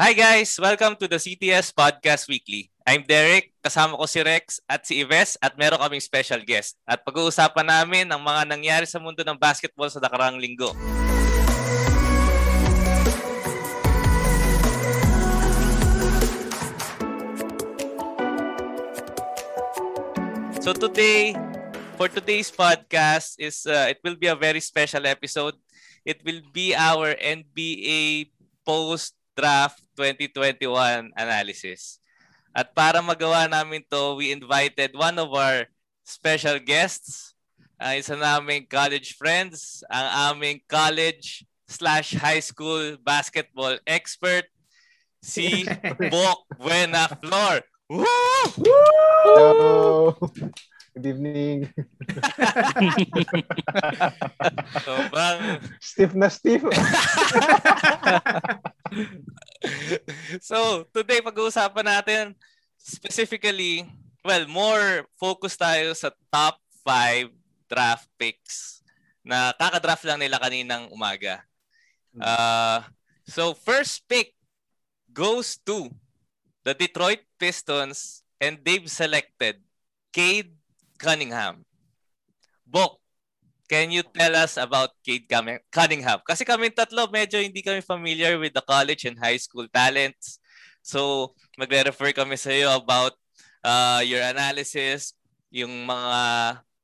Hi guys! Welcome to the CTS Podcast Weekly. I'm Derek, kasama ko si Rex at si Ives at meron kaming special guest. At pag-uusapan namin ang mga nangyari sa mundo ng basketball sa nakaraang linggo. So today, for today's podcast is uh, it will be a very special episode. It will be our NBA post draft 2021 analysis. At para magawa namin to, we invited one of our special guests, uh, isa naming college friends, ang aming college slash high school basketball expert, si Bok Buena Flor. Woo! Hello! Good evening. Sobrang Stiff na stiff. so, today pag-uusapan natin specifically, well, more focus tayo sa top 5 draft picks na kaka-draft lang nila kaninang umaga. Uh, so, first pick goes to the Detroit Pistons and they've selected Cade Cunningham. Bok, can you tell us about Cade Cunningham? Kasi kami tatlo, medyo hindi kami familiar with the college and high school talents. So, magre-refer kami sa iyo about uh, your analysis, yung mga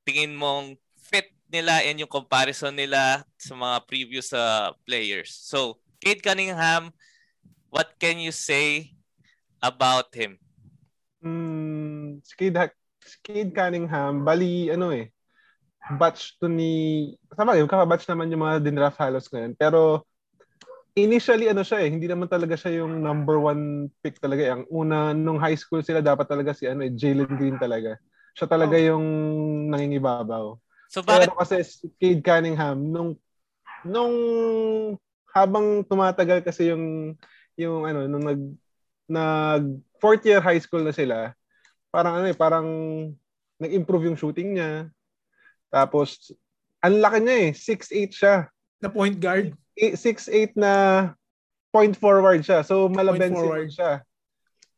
tingin mong fit nila and yung comparison nila sa mga previous uh, players. So, Cade Cunningham, what can you say about him? Mm, si Cade, Cunningham, bali, ano eh, batch to ni, tama yun, kaka-batch naman yung mga dinraft halos ngayon. Pero, initially, ano siya eh, hindi naman talaga siya yung number one pick talaga. Eh. Ang una, nung high school sila, dapat talaga si ano eh, Jalen Green talaga. Siya talaga oh. yung nangingibabaw. So, bakit? Pero kasi si Cade Cunningham, nung, nung habang tumatagal kasi yung, yung ano, nung nag, nag fourth year high school na sila, parang ano eh, parang nag-improve yung shooting niya. Tapos, ang laki niya eh, 6'8 siya. Na point guard? 6'8 na point forward siya. So, malaben siya.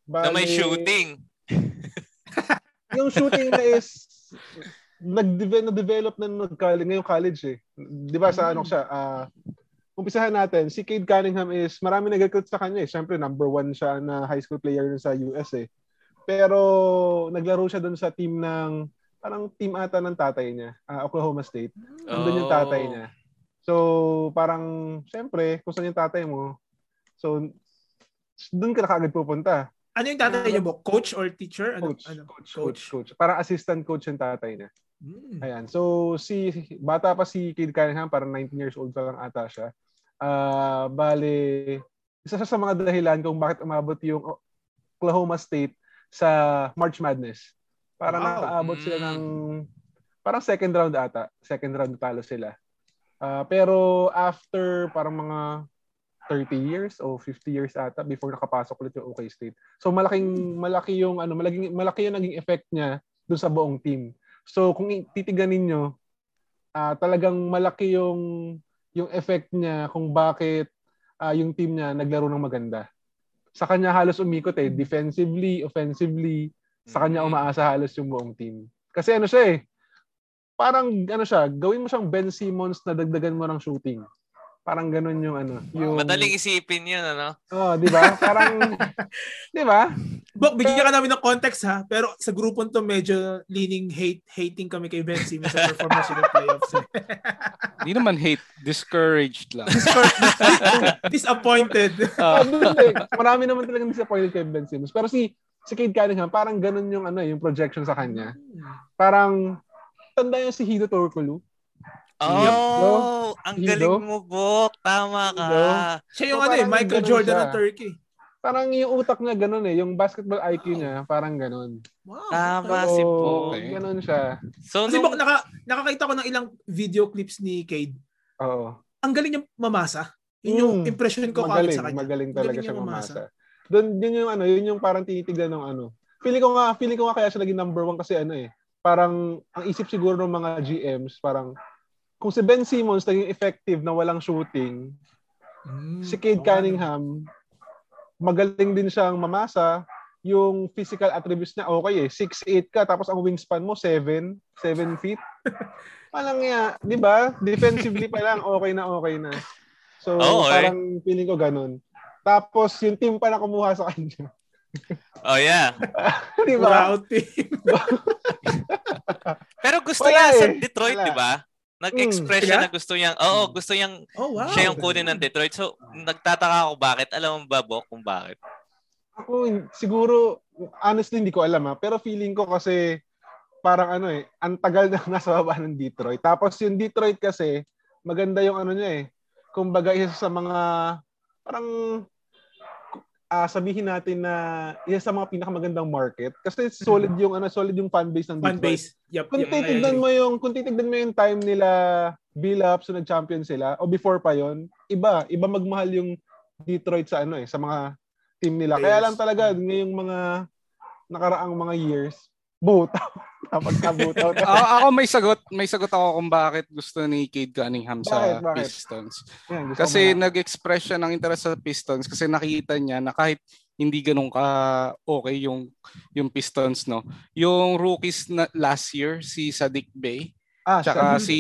Bale, na may shooting. yung shooting na is nag-develop na nag-college, ngayong college eh. 'Di ba sa ano siya, uh, umpisahan natin, si Cade Cunningham is, marami nag-recruit sa kanya eh. Siyempre, number one siya na high school player sa US eh. Pero, naglaro siya doon sa team ng, parang team ata ng tatay niya, uh, Oklahoma State. Nandun oh. yung tatay niya. So, parang, siyempre, kung saan yung tatay mo, so, doon ka na kagad pupunta. Ano yung tatay niyo mo? Coach or teacher? Ano, coach, ano? coach, coach, coach. Parang assistant coach yung tatay niya. Hmm. Ayan. So, si, bata pa si Kid Cunningham, parang 19 years old pa lang ata siya uh, bale, isa sa mga dahilan kung bakit umabot yung Oklahoma State sa March Madness. Para wow. nakaabot sila ng parang second round ata. Second round talo sila. Uh, pero after parang mga 30 years o 50 years ata before nakapasok ulit yung OK State. So malaking malaki yung ano malaking malaki yung naging effect niya dun sa buong team. So kung titiganin niyo uh, talagang malaki yung yung effect niya kung bakit uh, yung team niya naglaro ng maganda. Sa kanya halos umikot eh, defensively, offensively, sa kanya umaasa halos yung buong team. Kasi ano siya eh, parang ano siya, gawin mo siyang Ben Simmons na dagdagan mo ng shooting. Parang ganun yung ano. Yung... Madaling isipin yun, ano? Oo, oh, di ba? Parang, di ba? Bok, bigyan ka namin ng context ha, pero sa grupon to medyo leaning hate, hating kami kay Ben Simmons sa performance ng playoffs. Hindi naman hate, discouraged lang. disappointed. Uh, Marami naman talagang disappointed kay Ben Simmons. Pero si si Cade Cunningham, parang ganun yung ano, yung projection sa kanya. Parang tanda yung si Hito Torkulu Oh, yep. ang galing mo, Bok. Tama ka. Hido. Siya yung so, ano eh, Michael Jordan siya. ng Turkey. Parang yung utak niya ganun eh. Yung basketball IQ niya, parang ganun. Wow. Tama so, si Bok. Okay. Ganun siya. So, Kasi nung... Bok, naka, nakakita ko ng ilang video clips ni Cade. Oo. Ang galing niya mamasa. Yun yung mm, impression ko magaling, sa kanya. Magaling talaga magaling siya mamasa. mamasa. Doon, yun yung ano, yun yung parang tinitignan ng ano. Feeling ko nga, feeling ko nga kaya siya naging number one kasi ano eh. Parang, ang isip siguro ng mga GMs, parang, kung si Ben Simmons naging effective na walang shooting, mm, si Cade Cunningham magaling din siyang mamasa, yung physical attributes niya okay eh. 6'8 ka tapos ang wingspan mo 7, 7 feet. Palang nga, 'di ba? Defensively pa lang okay na okay na. So Oo, eh. parang feeling ko ganun. Tapos yung team pa na kumuha sa kanya. Oh, yeah. 'Di ba? out team. Pero gusto Wala niya sa eh. Detroit, Wala. di ba? Nag-express Mm. siya na gusto niyang, oo, gusto niyang Oh, wow. siya yung kunin ng Detroit. So, nagtataka ako bakit. Alam mo ba, Bok, kung bakit? Ako, siguro, honestly, hindi ko alam ha. Pero feeling ko kasi, parang ano eh, ang tagal na nasa baba ng Detroit. Tapos yung Detroit kasi, maganda yung ano niya eh. Kumbaga, isa sa mga, parang, ah sabihin natin na isa sa mga pinakamagandang market kasi solid yung ano solid yung fan base ng Fan Detroit. base. Yup, Kung yup, I titignan mo yung kung titignan mo yung time nila build up so nag-champion sila o before pa yon, iba, iba magmahal yung Detroit sa ano eh, sa mga team nila. Kaya lang talaga ngayong mga nakaraang mga years, butaw. Kapag kabutaw. ako, ako may sagot, may sagot ako kung bakit gusto ni Cade Cunningham sa Bakit, bakit? Pistons. Yan, Kasi nag-express siya ng interest sa Pistons kasi nakita niya na kahit hindi ganun ka okay yung yung Pistons no. Yung rookies na last year si Sadiq Bey ah, tsaka sabi- si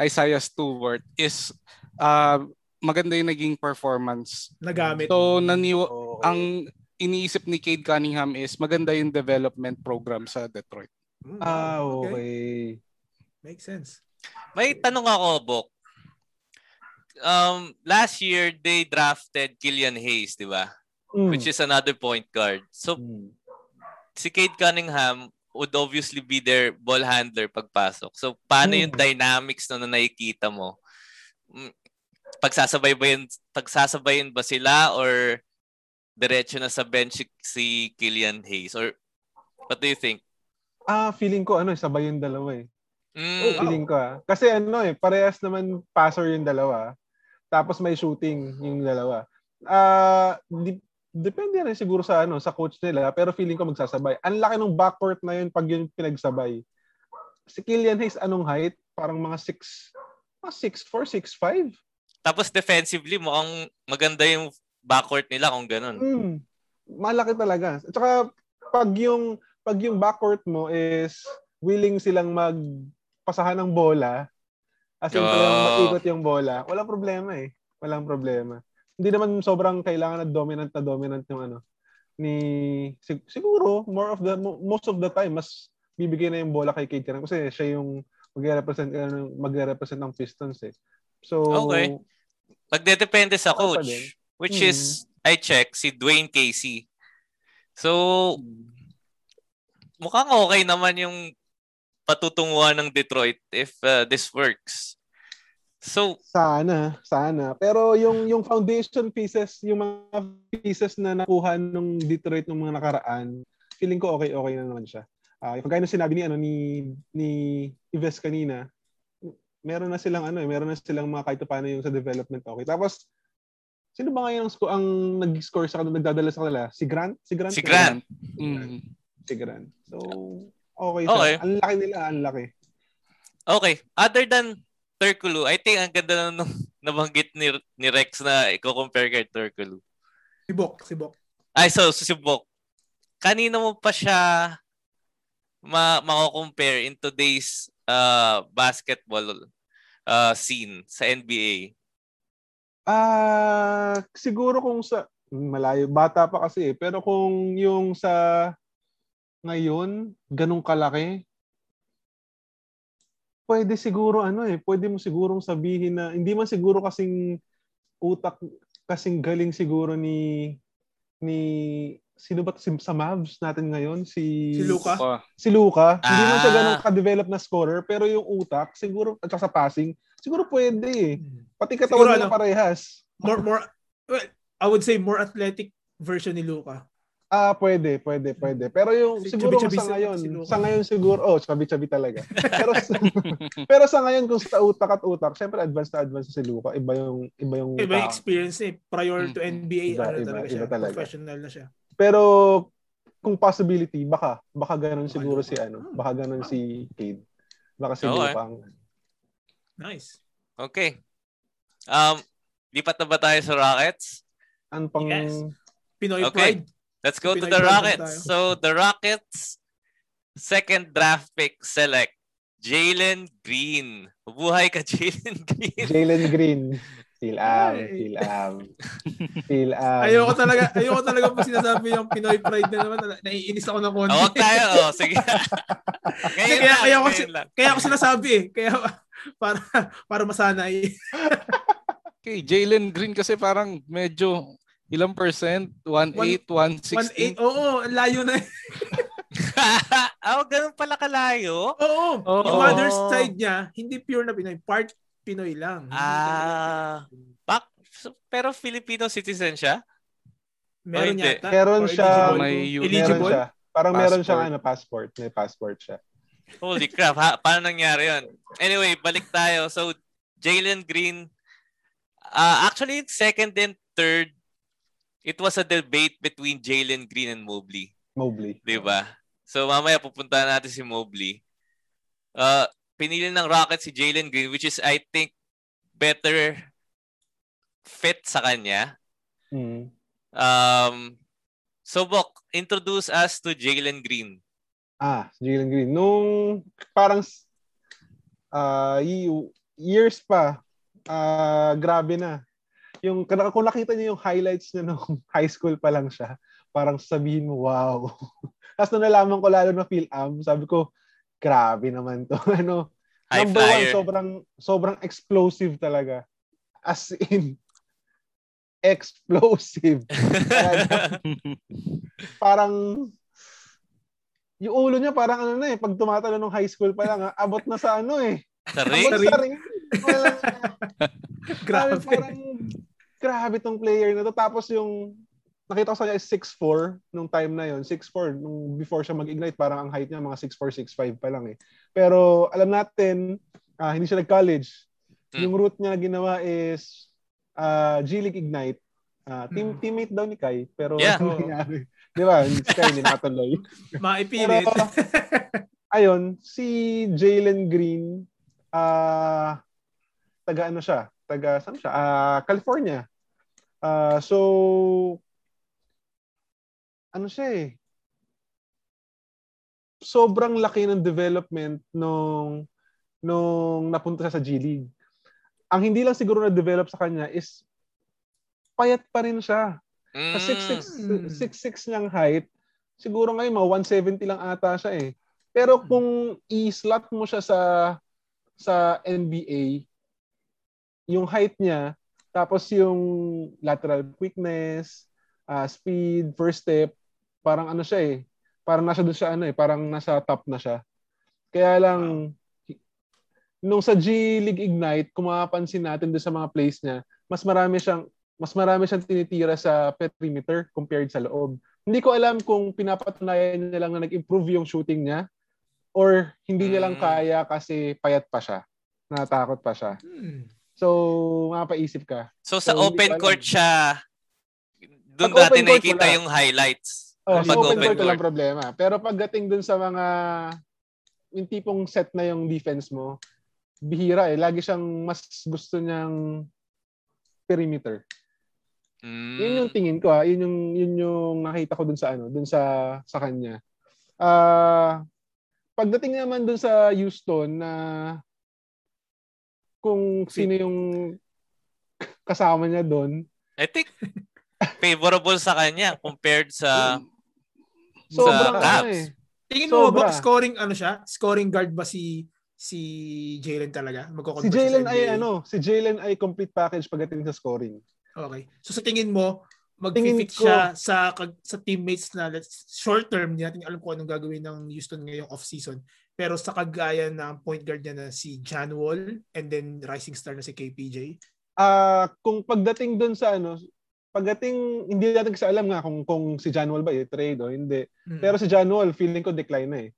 Isaiah Stewart is uh, maganda yung naging performance. Nagamit. So naniwa Oo. ang iniisip ni Cade Cunningham is maganda yung development program sa Detroit. Mm, Ah, wow, okay. Makes sense. May tanong ako, Bok. Um, last year, they drafted Killian Hayes, di ba? Mm. Which is another point guard. So, Mm. si Cade Cunningham would obviously be their ball handler pagpasok. So, paano yung Hmm. dynamics na, na nakikita mo? Mm, Pagsasabay ba yun, pagsasabayin ba sila or diretso na sa bench si- Killian Hayes? Or what do you think? Ah, feeling ko ano, sabay yung dalawa eh. Mm, Feeling ko ah. Kasi ano eh, parehas naman passer yung dalawa. Tapos may shooting yung dalawa. Ah, di- depende rin siguro sa ano, sa coach nila, pero feeling ko magsasabay. Ang laki ng backcourt na yun pag yun pinagsabay. Si Killian Hayes anong height? Parang mga 6 mga 6'4, 6'5. Tapos defensively, mukhang maganda yung backcourt nila kung ganun. Mm. Malaki talaga. At saka pag yung pag yung backcourt mo is willing silang magpasahan ng bola, as in Oo. talagang maikot yung bola, walang problema eh. Walang problema. Hindi naman sobrang kailangan na dominant na dominant yung ano ni sig- siguro more of the mo- most of the time mas bibigay na yung bola kay Kate Curran kasi siya yung magre-represent ano, magre-represent ng Pistons eh. So Okay. Nagdedepende sa pa coach. Which Hmm. is, I check, si Dwayne Casey. So, mukhang okay naman yung patutunguhan ng Detroit if uh, this works. So, Sana, sana. Pero yung yung foundation pieces, yung mga pieces na nakuha nung Detroit nung mga nakaraan, feeling ko okay okay na naman siya. Ah, uh, kagaya ng sinabi ni ano ni ni Ives kanina, meron na silang ano, eh, meron na silang mga kahit paano yung sa development okay. Tapos sino ba ngayon ang, sco- ang nag-score sa kanila, nagdadala sa kanila? Si Grant? Si Grant? si Grant. Mm. Si Grant. So, okay. Okay. Ang laki nila, ang laki. Okay. Other than Turkulu, I think ang ganda na nung nabanggit ni, ni Rex na i-compare kay Turkulu. Si Bok, si Bok. Ay, so, susubok. Kanina mo pa siya ma mako-compare in today's uh, basketball uh, scene sa NBA? Ah, siguro kung sa malayo bata pa kasi eh, pero kung yung sa ngayon ganung kalaki pwede siguro ano eh, pwede mo sigurong sabihin na hindi man siguro kasing utak kasing galing siguro ni ni sino ba si sa Mavs natin ngayon si Si Luka. Si Luka, hindi man siya Ah. ganun ka-develop na scorer, pero yung utak, siguro, at sa passing, siguro pwede eh. Pati Siguro katawan nila ano? parehas. More, more, well, I would say more athletic version ni Luka. Ah, pwede, pwede, pwede. Pero yung Si siguro chubby-chubby sa ngayon, si Luka. sa ngayon siguro, oh, chubby-chubby talaga. pero sa, pero sa ngayon kung sa utak at utak, syempre advanced na advanced si Luka. Iba yung iba yung Iba yung experience eh. Prior to. NBA, Iba, ano iba, talaga iba siya. talaga. Professional na siya. Pero kung possibility, baka baka ganun siguro si ano, baka ganun si Cade. Baka si Okay. Luka ang Nice. Okay. Um, lipat na ba tayo sa Rockets? ang pang Yes. Pinoy Okay. Pride. Let's go to Pinoy the Pride Rockets. So the Rockets second draft pick select Jalen Green. Buhay ka Jalen Green. Jalen Green. Feel am, feel am. Feel am. Ayoko talaga, ayoko talaga po sinasabi yung Pinoy Pride na naman. Naiinis ako ng konti. Oh, Huwag tayo. Oh, sige. ngayon Kaya- lang, kaya ako ngayon si- lang. Kaya ako sinasabi eh. Kaya para para masanay. Okay, Jalen Green kasi parang medyo ilang percent? 1.8, 1.16? 1.8. Oo, layo na. oh, ganun pala kalayo. Oo. Oo. Yung mother's side niya, hindi pure na Pinoy. Part Pinoy lang. Ah. Bak, so- pero Filipino citizen siya? Meron yata. Meron siya. eligible May U- Meron eligible? siya. Parang meron siyang Passport. ano, passport. May passport siya. Holy crap. Ha? Paano nangyari yun? Anyway, balik tayo. So, Jalen Green, uh, actually, second and third, it was a debate between Jalen Green and Mobley. Mobley. Di ba? So, mamaya pupunta natin si Mobley. Uh, pinili ng Rockets si Jalen Green, which is, I think, better fit sa kanya. Mm. Um, so, Bok, introduce us to Jalen Green. Ah, Jalen Green. Nung parang y- years pa, ah grabe na. Yung kung nakita niyo yung highlights niya nung high school pa lang siya, parang sabihin mo, wow. Tapos nung nalaman ko lalo na Phil Am, sabi ko, grabe naman to. ano, High number one, flyer. sobrang, sobrang explosive talaga. As in, explosive. Parang yung ulo niya parang ano na eh, pag tumatalo nung high school pa lang, ah, abot na sa ano eh. Sa Abot ring? sa ring. Grabe. Parang grabe tong player na to. Tapos yung nakita ko sa kanya is 6'4 nung time na yon 6'4 nung before siya mag-ignite parang ang height niya mga 6'4 6'5 pa lang eh pero alam natin ah, hindi siya nag-college Hmm. yung route niya ginawa is ah, G League Ignite Ah, team Hmm. teammate daw ni Kai pero Yeah. ano nangyari di ba si Kai hindi nakatuloy Maipilit. pero, ayun, si Jalen Green, ah taga ano siya? Taga, saan siya? Ah, California. Ah, so, ano siya eh? Sobrang laki ng development nung nung napunta siya sa G League. Ang hindi lang siguro na-develop sa kanya is payat pa rin siya. Mm. 6'6", 6'6 niyang height, siguro ngayon mga 170 lang ata siya eh. Pero kung i-slot mo siya sa sa NBA, yung height niya, tapos yung lateral quickness, ah, speed, first step, parang ano siya eh. Parang nasa doon siya ano eh, parang nasa top na siya. Kaya lang nung sa G League Ignite, kung mapapansin natin doon sa mga plays niya, mas marami siyang mas marami siyang tinitira sa perimeter compared sa loob. Hindi ko alam kung pinapatunayan niya lang na nag-improve yung shooting niya or hindi niya lang Mm. kaya kasi payat pa siya. Natatakot pa siya. Hmm. So, mapaisip ka. So sa So, open court siya, doon court, nakikita yung highlights. Oh, Pag open, open court, court. problema. Pero pagdating dun sa mga yung tipong set na yung defense mo, bihira eh. Lagi siyang mas gusto niyang perimeter. Mm. Yun yung tingin ko ah. Yun yung yun yung nakita ko dun sa ano, dun sa sa kanya. Ah, pagdating naman dun sa Houston na kung sino yung kasama niya doon, I think favorable sa kanya compared sa sobrang sa Cavs. eh. Tingin mo ba scoring ano siya? Scoring guard ba si si Jalen talaga? Si Jalen ay ano, si Jalen ay complete package pagdating sa scoring. Okay. So sa tingin mo, mag-fit ko- siya sa kag- sa teammates na let's, short term, hindi natin alam kung anong gagawin ng Houston ngayong off-season. Pero sa kagaya ng point guard niya na si John Wall and then rising star na si KPJ. Ah, kung pagdating doon sa ano, pagdating hindi natin kasi alam nga kung kung si John Wall ba i-trade o hindi. Mm. Pero si John Wall feeling ko decline na eh.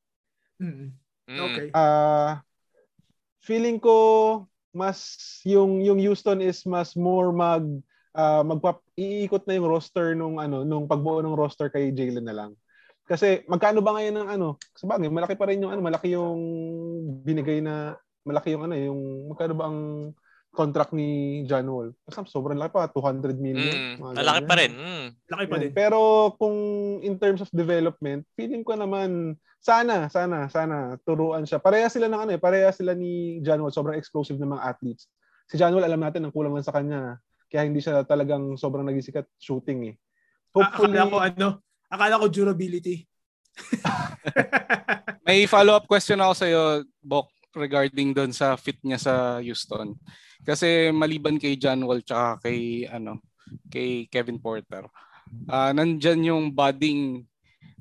Mm. Okay. Ah, feeling ko mas yung yung Houston is mas more mag ah, magpap iikot na yung roster nung ano nung pagbuo ng roster kay Jalen na lang. Kasi magkano ba ngayon ng ano? Sa bagay, malaki pa rin yung ano, malaki yung binigay na malaki yung ano, yung magkano ba ang contract ni John Wall. Kasi sobrang laki pa, 200 million. Mm, laki pa rin. Mm. Laki pa din. Pero kung in terms of development, feeling ko naman sana, sana, sana turuan siya. Pareha sila ng ano eh, pareha sila ni John Wall, sobrang explosive ng mga athletes. Si John Wall alam natin ang kulang lang sa kanya. Kaya hindi siya talagang sobrang nagisikat shooting eh. Hopefully, akala ko ano, akala ko durability. May follow-up question ako sa iyo, Bok, regarding doon sa fit niya sa Houston. Kasi maliban kay John Wall tsaka kay ano, kay Kevin Porter. Uh, nandyan yung budding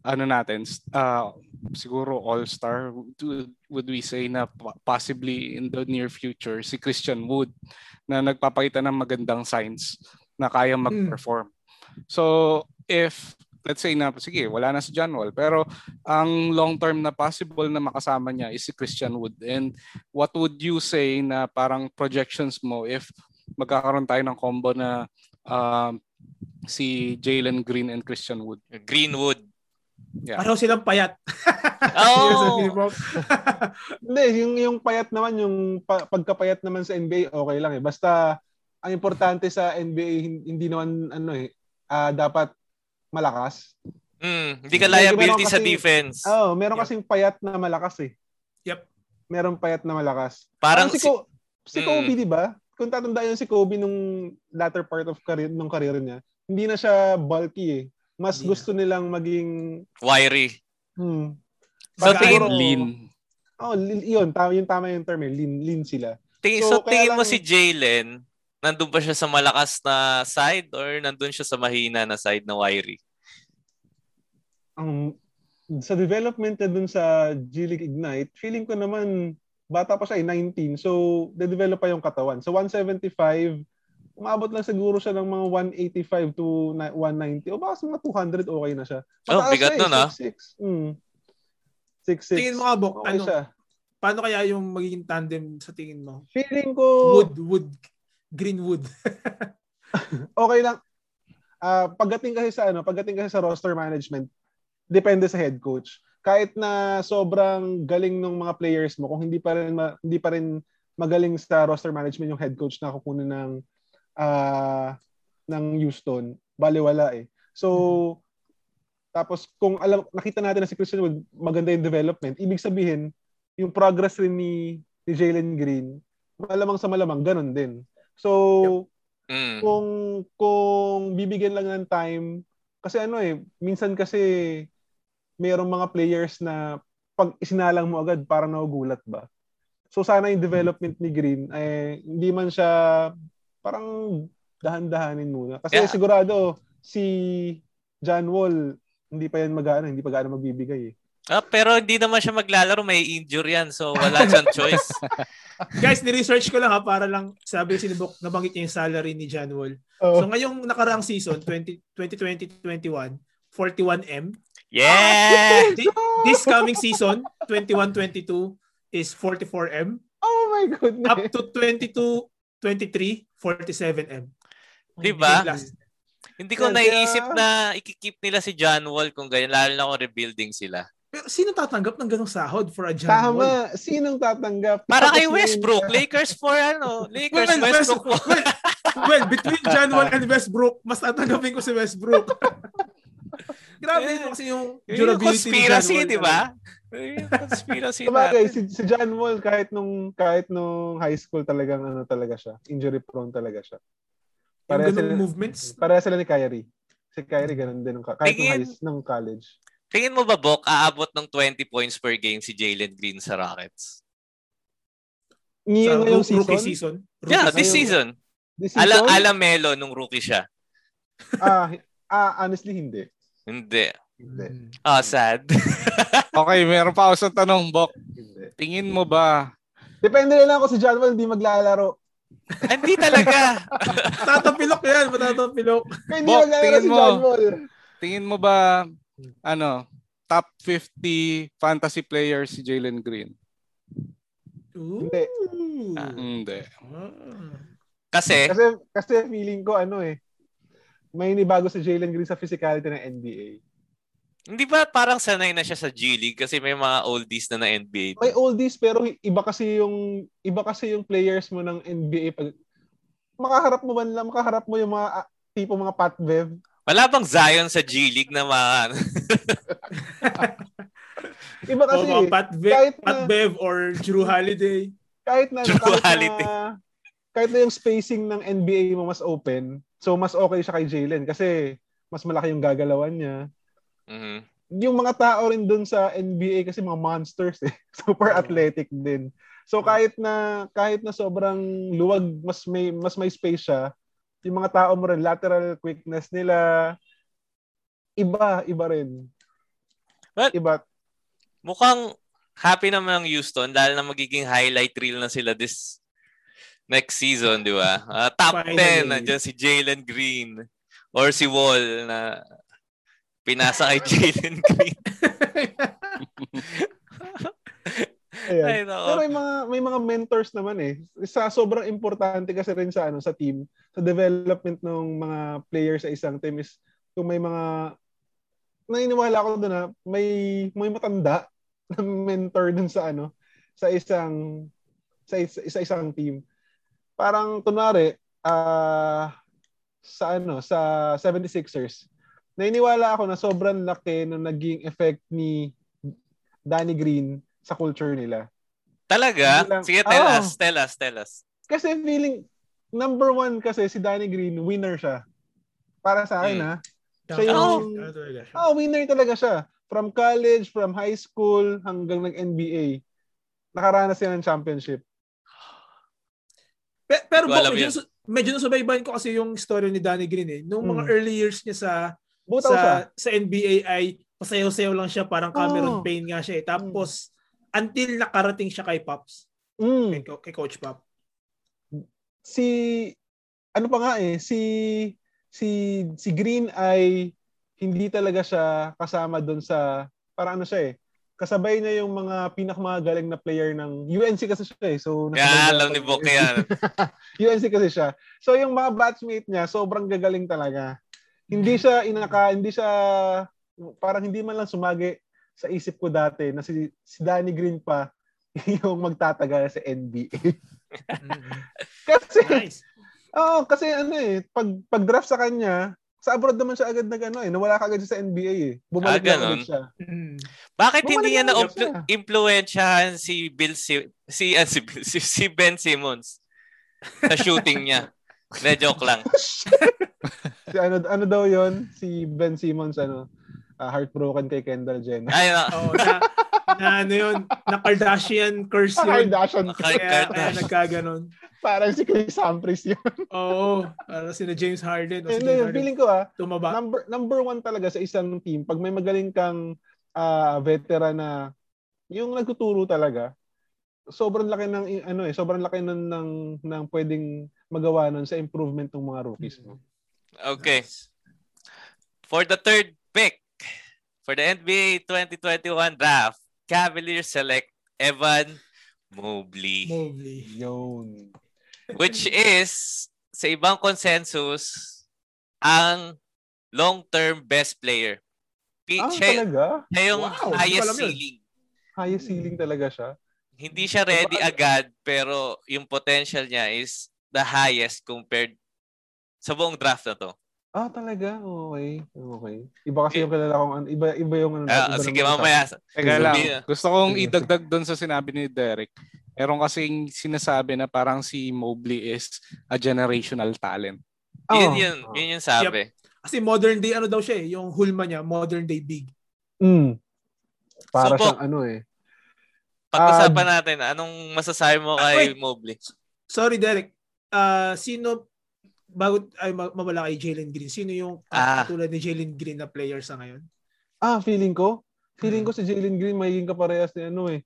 ano natin, uh, siguro all-star would we say na possibly in the near future si Christian Wood na nagpapakita ng magandang signs na kaya hmm. mag-perform. So if let's say na sige, wala na si John Wall pero ang long term na possible na makasama niya is si Christian Wood. And what would you say na parang projections mo if magkakaroon tayo ng combo na uh, si Jalen Green and Christian Wood? Greenwood. Yeah. Pareho silang payat. oh! Hindi, yung, yung payat naman, yung pa, pagkapayat naman sa NBA, okay lang eh. Basta, ang importante sa NBA, hindi naman, ano eh, uh, dapat malakas. Mm, hindi ka liability kasi, sa defense. Oh, meron yep. kasing payat na malakas eh. Yep. Meron payat na malakas. Parang si, Ko- si mm. Kobe, di ba? Kung tatandaan si Kobe nung latter part of career, nung career niya, hindi na siya bulky eh mas yeah. gusto nilang maging wiry. Hmm. So tingin lean. Oh, yun, tama yung tama yung term, eh. lean, lean sila. Tingin, so, so tingin lang, mo si Jalen, nandun ba siya sa malakas na side or nandun siya sa mahina na side na wiry? Ang um, sa development na dun sa G League Ignite, feeling ko naman bata pa siya eh, 19. So, de-develop pa yung katawan. So, 175 umabot lang siguro siya ng mga 185 to 190 o baka mga 200 okay na siya. oh, bigat nun ah. 6'6". Mm. 6'6". Tingin mo nga, Bok, okay ano, siya. paano kaya yung magiging tandem sa tingin mo? Feeling ko... Wood, wood, greenwood. okay lang. Uh, pagdating kasi sa ano, pagdating kasi sa roster management, depende sa head coach. Kahit na sobrang galing ng mga players mo, kung hindi pa rin ma, hindi pa rin magaling sa roster management yung head coach na kukunin ng uh, ng Houston, baliwala eh. So, tapos kung alam nakita natin na si Christian Wood maganda yung development, ibig sabihin yung progress rin ni, ni Jalen Green, malamang sa malamang ganun din. So, yep. mm. kung kung bibigyan lang ng time kasi ano eh, minsan kasi mayroong mga players na pag isinalang mo agad parang nagugulat ba. So sana yung development ni Green eh hindi man siya parang dahan-dahanin muna. Kasi yeah. sigurado si John Wall hindi pa yan mag hindi pa gaano magbibigay eh. Ah, pero hindi naman siya maglalaro, may injury yan. So, wala siyang choice. Guys, ni-research ko lang ha, para lang sabi si Nibok, nabanggit niya yung salary ni John Wall. Oh. So, ngayong nakaraang season, 20, 2020-21, 41M. Yeah! This, this coming season, 21-22, is 44M. Oh my goodness. Up to 22 23, 47M. Di ba? Hindi ko naiisip na ikikip nila si John Wall kung ganyan, lalo na kung rebuilding sila. Pero sino tatanggap ng ganong sahod for a John Tama. Wall? Tama. Sinong tatanggap? Para kay Westbrook. Lakers for ano? Lakers, well, Westbrook. well, well, between John Wall and Westbrook, mas tatanggapin ko si Westbrook. Grabe yeah. kasi yung durability yung conspiracy, di ba? Yung conspiracy Sabagay, si, si John Wall kahit nung kahit nung high school talagang ano talaga siya. Injury prone talaga siya. Para sila movements. Para sila ni Kyrie. Si Kyrie ganun din nung kahit tingin, nung, high, nung college. Tingin mo ba Bok aabot ng 20 points per game si Jalen Green sa Rockets? Ni sa ngayong season? Rookie season? Rookie yeah, this season. This season? Ala, ala Melo nung rookie siya. ah, ah, honestly hindi. Hindi. Hindi. Oh, sad. okay, meron pa ako sa tanong, Bok. Tingin mo ba? Depende na lang ako si John Wall hindi maglalaro. hindi talaga. Matatapilok yan, matatapilok. Hindi Bok, tingin si mo, John Wall. Tingin mo ba, ano, top 50 fantasy players si Jalen Green? Ooh. Hindi. Ah, hindi. Kasi? Kasi, kasi feeling ko, ano eh, may inibago si Jalen Green sa physicality ng NBA. Hindi ba parang sanay na siya sa G League kasi may mga oldies na na NBA? May oldies pero iba kasi yung iba kasi yung players mo ng NBA pag makaharap mo man lang, makaharap mo yung mga uh, tipo mga Pat Bev. Wala bang Zion sa G League na mga Iba kasi, oh, Pat, Be- kahit na, Pat Bev or Drew Holiday. Kahit na, Drew kahit Holiday. Na, kahit na yung spacing ng NBA mo mas open, so mas okay siya kay Jalen kasi mas malaki yung gagalawan niya. Mm-hmm. Yung mga tao rin dun sa NBA kasi mga monsters eh. Super oh. athletic din. So kahit na kahit na sobrang luwag, mas may mas may space siya, yung mga tao mo rin lateral quickness nila iba, iba rin. Well, iba. Mukhang happy naman ang Houston dahil na magiging highlight reel na sila this next season, di ba? Uh, top Finally. 10, nandiyan si Jalen Green or si Wall na pinasa kay Jalen Green. Ayan. Ay, Pero may mga may mga mentors naman eh. Sa sobrang importante kasi rin sa ano sa team, sa development ng mga players sa isang team is kung may mga naniniwala ako doon na may may matanda na mentor dun sa ano sa isang sa, isa, sa isang team. Parang kunwari uh, sa ano sa 76ers. Naniniwala ako na sobrang laki ng naging effect ni Danny Green sa culture nila. Talaga? Lang, Sige, tell oh, us, tell us, tell us. Kasi feeling, number one kasi si Danny Green, winner siya. Para sa akin, hmm. ha? Siya yung, oh. winner talaga siya. From college, from high school, hanggang nag-NBA. Nakaranas siya ng championship. Pero, pero medyo, medyo nasubaybayan ko kasi yung story ni Danny Green eh. Nung mga hmm. early years niya sa Butaw sa, siya. sa NBA ay pasayaw-sayaw lang siya, parang Cameron oh. Payne nga siya eh. Tapos, until nakarating siya kay Pops. Mm. Kay, kay Coach Pop. Si ano pa nga eh, si si si Green ay hindi talaga siya kasama doon sa para ano siya eh. Kasabay niya yung mga pinakamagaling na player ng UNC kasi siya eh. So yeah, alam ni yan. UNC kasi siya. So yung mga batchmate niya sobrang gagaling talaga. Hindi siya inaka, hindi siya parang hindi man lang sumagi sa isip ko dati na si, si Danny Green pa yung magtatagal sa NBA. Mm-hmm. kasi, nice. Oo, oh, kasi ano eh, pag, pag draft sa kanya, sa abroad naman siya agad nag ano eh, nawala ka agad sa NBA eh. Bumalik ah, na siya. Mm. Bakit Bumalik hindi niya na impluwensyahan si Bill si si, uh, si, si, si Ben Simmons sa shooting niya? De, joke lang. si ano ano daw 'yon? Si Ben Simmons ano? uh, heartbroken kay Kendall Jenner. Ay, no. oh, na, na ano yun, na Kardashian curse yun. Kardashian curse. Kaya, kaya nagkaganon. Parang si Chris Humphries yun. Oo, parang si James Harden. And then, feeling ko ah, tumaba. Number, number one talaga sa isang team, pag may magaling kang uh, veteran na yung nagtuturo talaga, sobrang laki ng ano eh, sobrang laki ng ng, ng pwedeng magawa nun sa improvement ng mga rookies mo. Okay. For the third pick, For the NBA 2021 draft, Cavaliers select Evan Mobley. Mobley. Yun. Which is, sa ibang consensus, ang long-term best player. P- ah, siya, talaga? Siya yung wow, highest ceiling. Highest ceiling talaga siya? Hindi siya ready agad, pero yung potential niya is the highest compared sa buong draft na to. Ah, talaga? Okay. Okay. Iba kasi yung kilala kong ano, iba iba yung ano. Uh, iba sige, mamaya. Teka lang. Gusto kong idagdag doon sa sinabi ni Derek. Meron kasing sinasabi na parang si Mobley is a generational talent. Oh. Yun yun, yun yung sabi. Yep. Kasi modern day ano daw siya eh, yung hulma niya, modern day big. Mm. Para so, siyang ano eh. Pag-usapan uh, natin, anong masasabi mo kay wait. Mobley? Sorry Derek. Uh, sino bago ay mawala kay Jalen Green, sino yung ah. tulad ni Jalen Green na player sa ngayon? Ah, feeling ko. Feeling hmm. ko si Jalen Green magiging kaparehas ni ano eh.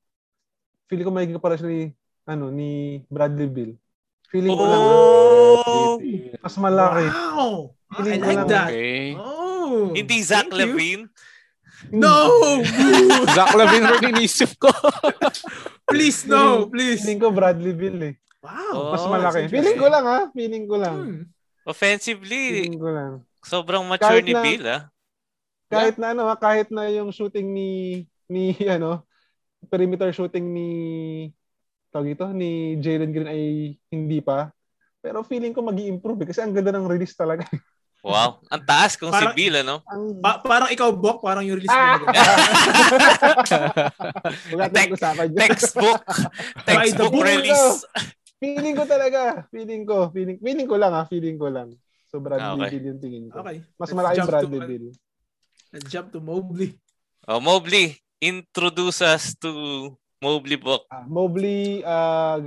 Feeling ko magiging kaparehas ni ano ni Bradley Bill. Feeling oh! ko lang. Oh! Mas malaki. Wow! Feeling I like lang, that. Okay. Oh, Hindi Zach Levine. No! Zach Levine rin inisip ko. please, no. Please. Feeling ko Bradley Bill eh. Wow. Mas malaki. Feeling ko lang ha. Feeling ko lang. Hmm. Offensively, sobrang mature kahit ni na, Bill, ah. Kahit yeah. na ano, kahit na yung shooting ni ni ano, perimeter shooting ni tawag ito ni Jalen Green ay hindi pa. Pero feeling ko mag improve eh, kasi ang ganda ng release talaga. Wow. Ang taas kung parang, si Bill, ano? Ang... Pa- parang ikaw, Bok, parang yung release ah! mo. Te- textbook. textbook release. Feeling ko talaga. Feeling ko. Feeling, feeling ko lang ha. Ah, feeling ko lang. So Bradley ah, okay. Bill yung tingin ko. Okay. Mas malaki Bradley to, Bill. Let's jump to Mobley. Oh, Mobley. Introduce us to Mobley Bok. Ah, Mobley, uh,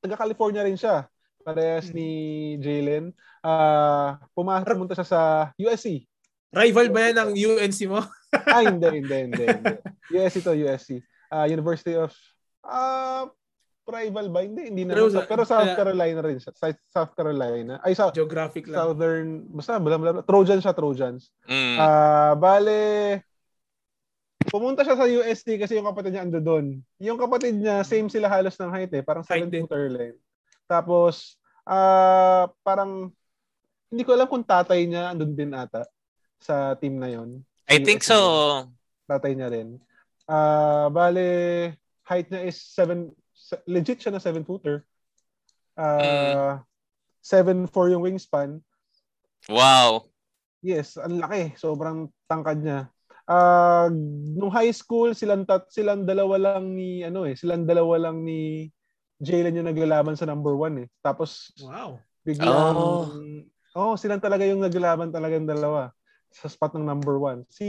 taga-California rin siya. Parehas hmm. ni Jalen uh, pumasok pumunta siya sa USC. Rival ba yan ng UNC mo? ah, hindi, hindi, hindi. hindi. USC to USC. Uh, ah, University of uh, rival ba? Hindi, hindi na. Pero, pero South Carolina rin siya. South Carolina. Ay, South, Geographic lang. Southern, basta, bla, bla, bla. Trojan siya, Trojans. Mm. Uh, bale, pumunta siya sa USC kasi yung kapatid niya ando doon. Yung kapatid niya, same sila halos ng height eh. Parang 7 footer lang. Tapos, uh, parang hindi ko alam kung tatay niya andun din ata sa team na yon. I think so. Tatay niya rin. Uh, bale, height niya is 7, legit siya na 7 footer. Uh, mm. 7'4 yung wingspan. Wow. Yes, ang laki. Sobrang tangkad niya. Uh, nung high school, silang, tat, silang dalawa lang ni, ano eh, silang dalawa lang ni Jalen yung naglalaban sa number one eh. Tapos, wow. biglang, oh. Oh, silang talaga yung naglalaban talaga ng dalawa sa spot ng number one. Si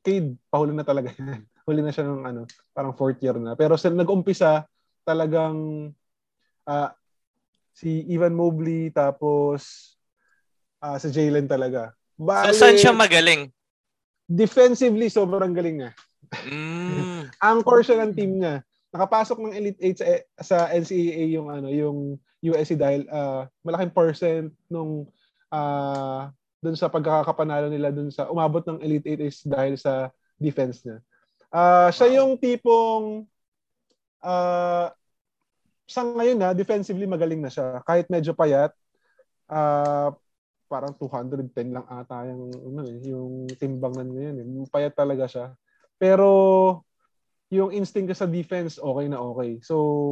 Cade, pahuli na talaga yan. Huli na siya ng ano, parang fourth year na. Pero sa nag-umpisa, talagang uh, si Ivan Mobley tapos uh, si Jalen talaga. Bale, so saan siya magaling? Defensively, sobrang galing niya. Mm. Anchor siya ng team niya. Nakapasok ng Elite 8 sa, sa NCAA yung ano, yung USC dahil uh, malaking percent nung uh, dun sa pagkakapanalo nila dun sa umabot ng Elite 8 is dahil sa defense niya. Uh, siya yung tipong uh, sa ngayon na defensively magaling na siya. Kahit medyo payat, uh, parang 210 lang ata yung ano eh, yung timbang na ngayon eh. Payat talaga siya. Pero yung instinct sa defense okay na okay. So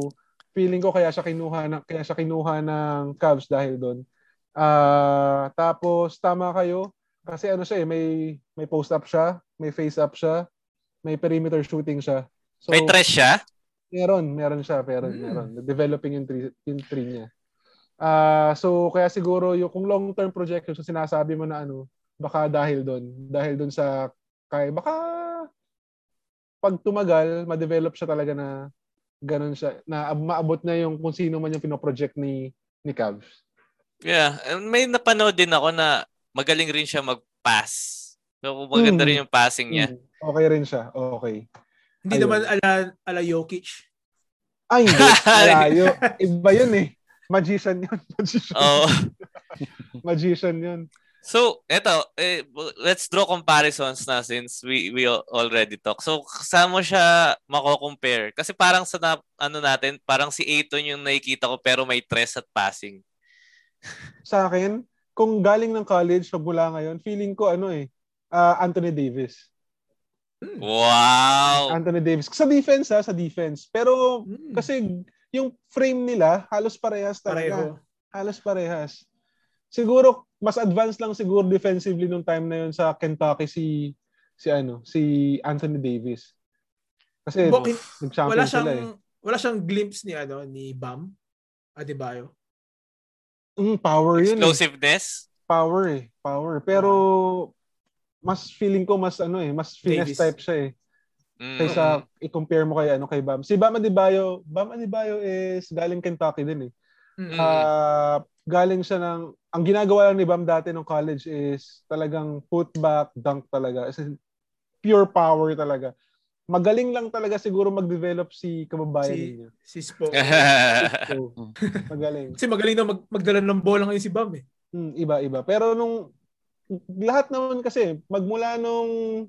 feeling ko kaya siya kinuha ng kaya siya kinuha ng Cavs dahil doon Uh, tapos tama kayo kasi ano siya eh, may may post up siya, may face up siya, may perimeter shooting siya. So, may tres siya? Meron, meron siya, meron, mm. meron. Developing yung three, yung three niya. Uh, so kaya siguro yung kung long-term projection so sinasabi mo na ano, baka dahil doon, dahil doon sa kay baka pag tumagal, ma-develop siya talaga na ganun siya, na maabot na yung kung sino man yung pinoproject ni ni Cavs. Yeah, may napanood din ako na magaling rin siya mag-pass. So maganda hmm. rin yung passing niya. Hmm. Okay rin siya. Okay. Hindi Ayun. naman ala ala Jokic. Ay, hindi. Malayo. Iba yun eh. Magician yun. Magician. Oh. Magician yun. So, eto, eh, let's draw comparisons na since we we already talk. So, saan mo siya mako-compare? Kasi parang sa na, ano natin, parang si Aiton yung nakikita ko pero may tres at passing sa akin, kung galing ng college mula ngayon, feeling ko ano eh, uh, Anthony Davis. Wow! Anthony Davis. Sa defense ha, sa defense. Pero hmm. kasi yung frame nila, halos parehas talaga. Pareho. Halos parehas. Siguro, mas advanced lang siguro defensively nung time na yun sa Kentucky si si ano, si Anthony Davis. Kasi Bok, wala siyang, sila eh. Wala siyang glimpse ni ano ni Bam Adebayo. Mm, power yun. Eh. Explosiveness? Eh. Power eh. Power. Pero mas feeling ko mas ano eh, mas finesse Davis. type siya eh. Mm. Kaysa i-compare mo kay ano kay Bam. Si Bam Adebayo, Bam Adebayo is galing Kentucky din eh. Mm-hmm. Uh, galing siya ng ang ginagawa lang ni Bam dati nung college is talagang putback, dunk talaga. As pure power talaga magaling lang talaga siguro mag-develop si kababayan si, niya. Si Spo. magaling. Kasi magaling na mag magdala ng bola ngayon si Bam eh. Hmm, iba-iba. Pero nung lahat naman kasi magmula nung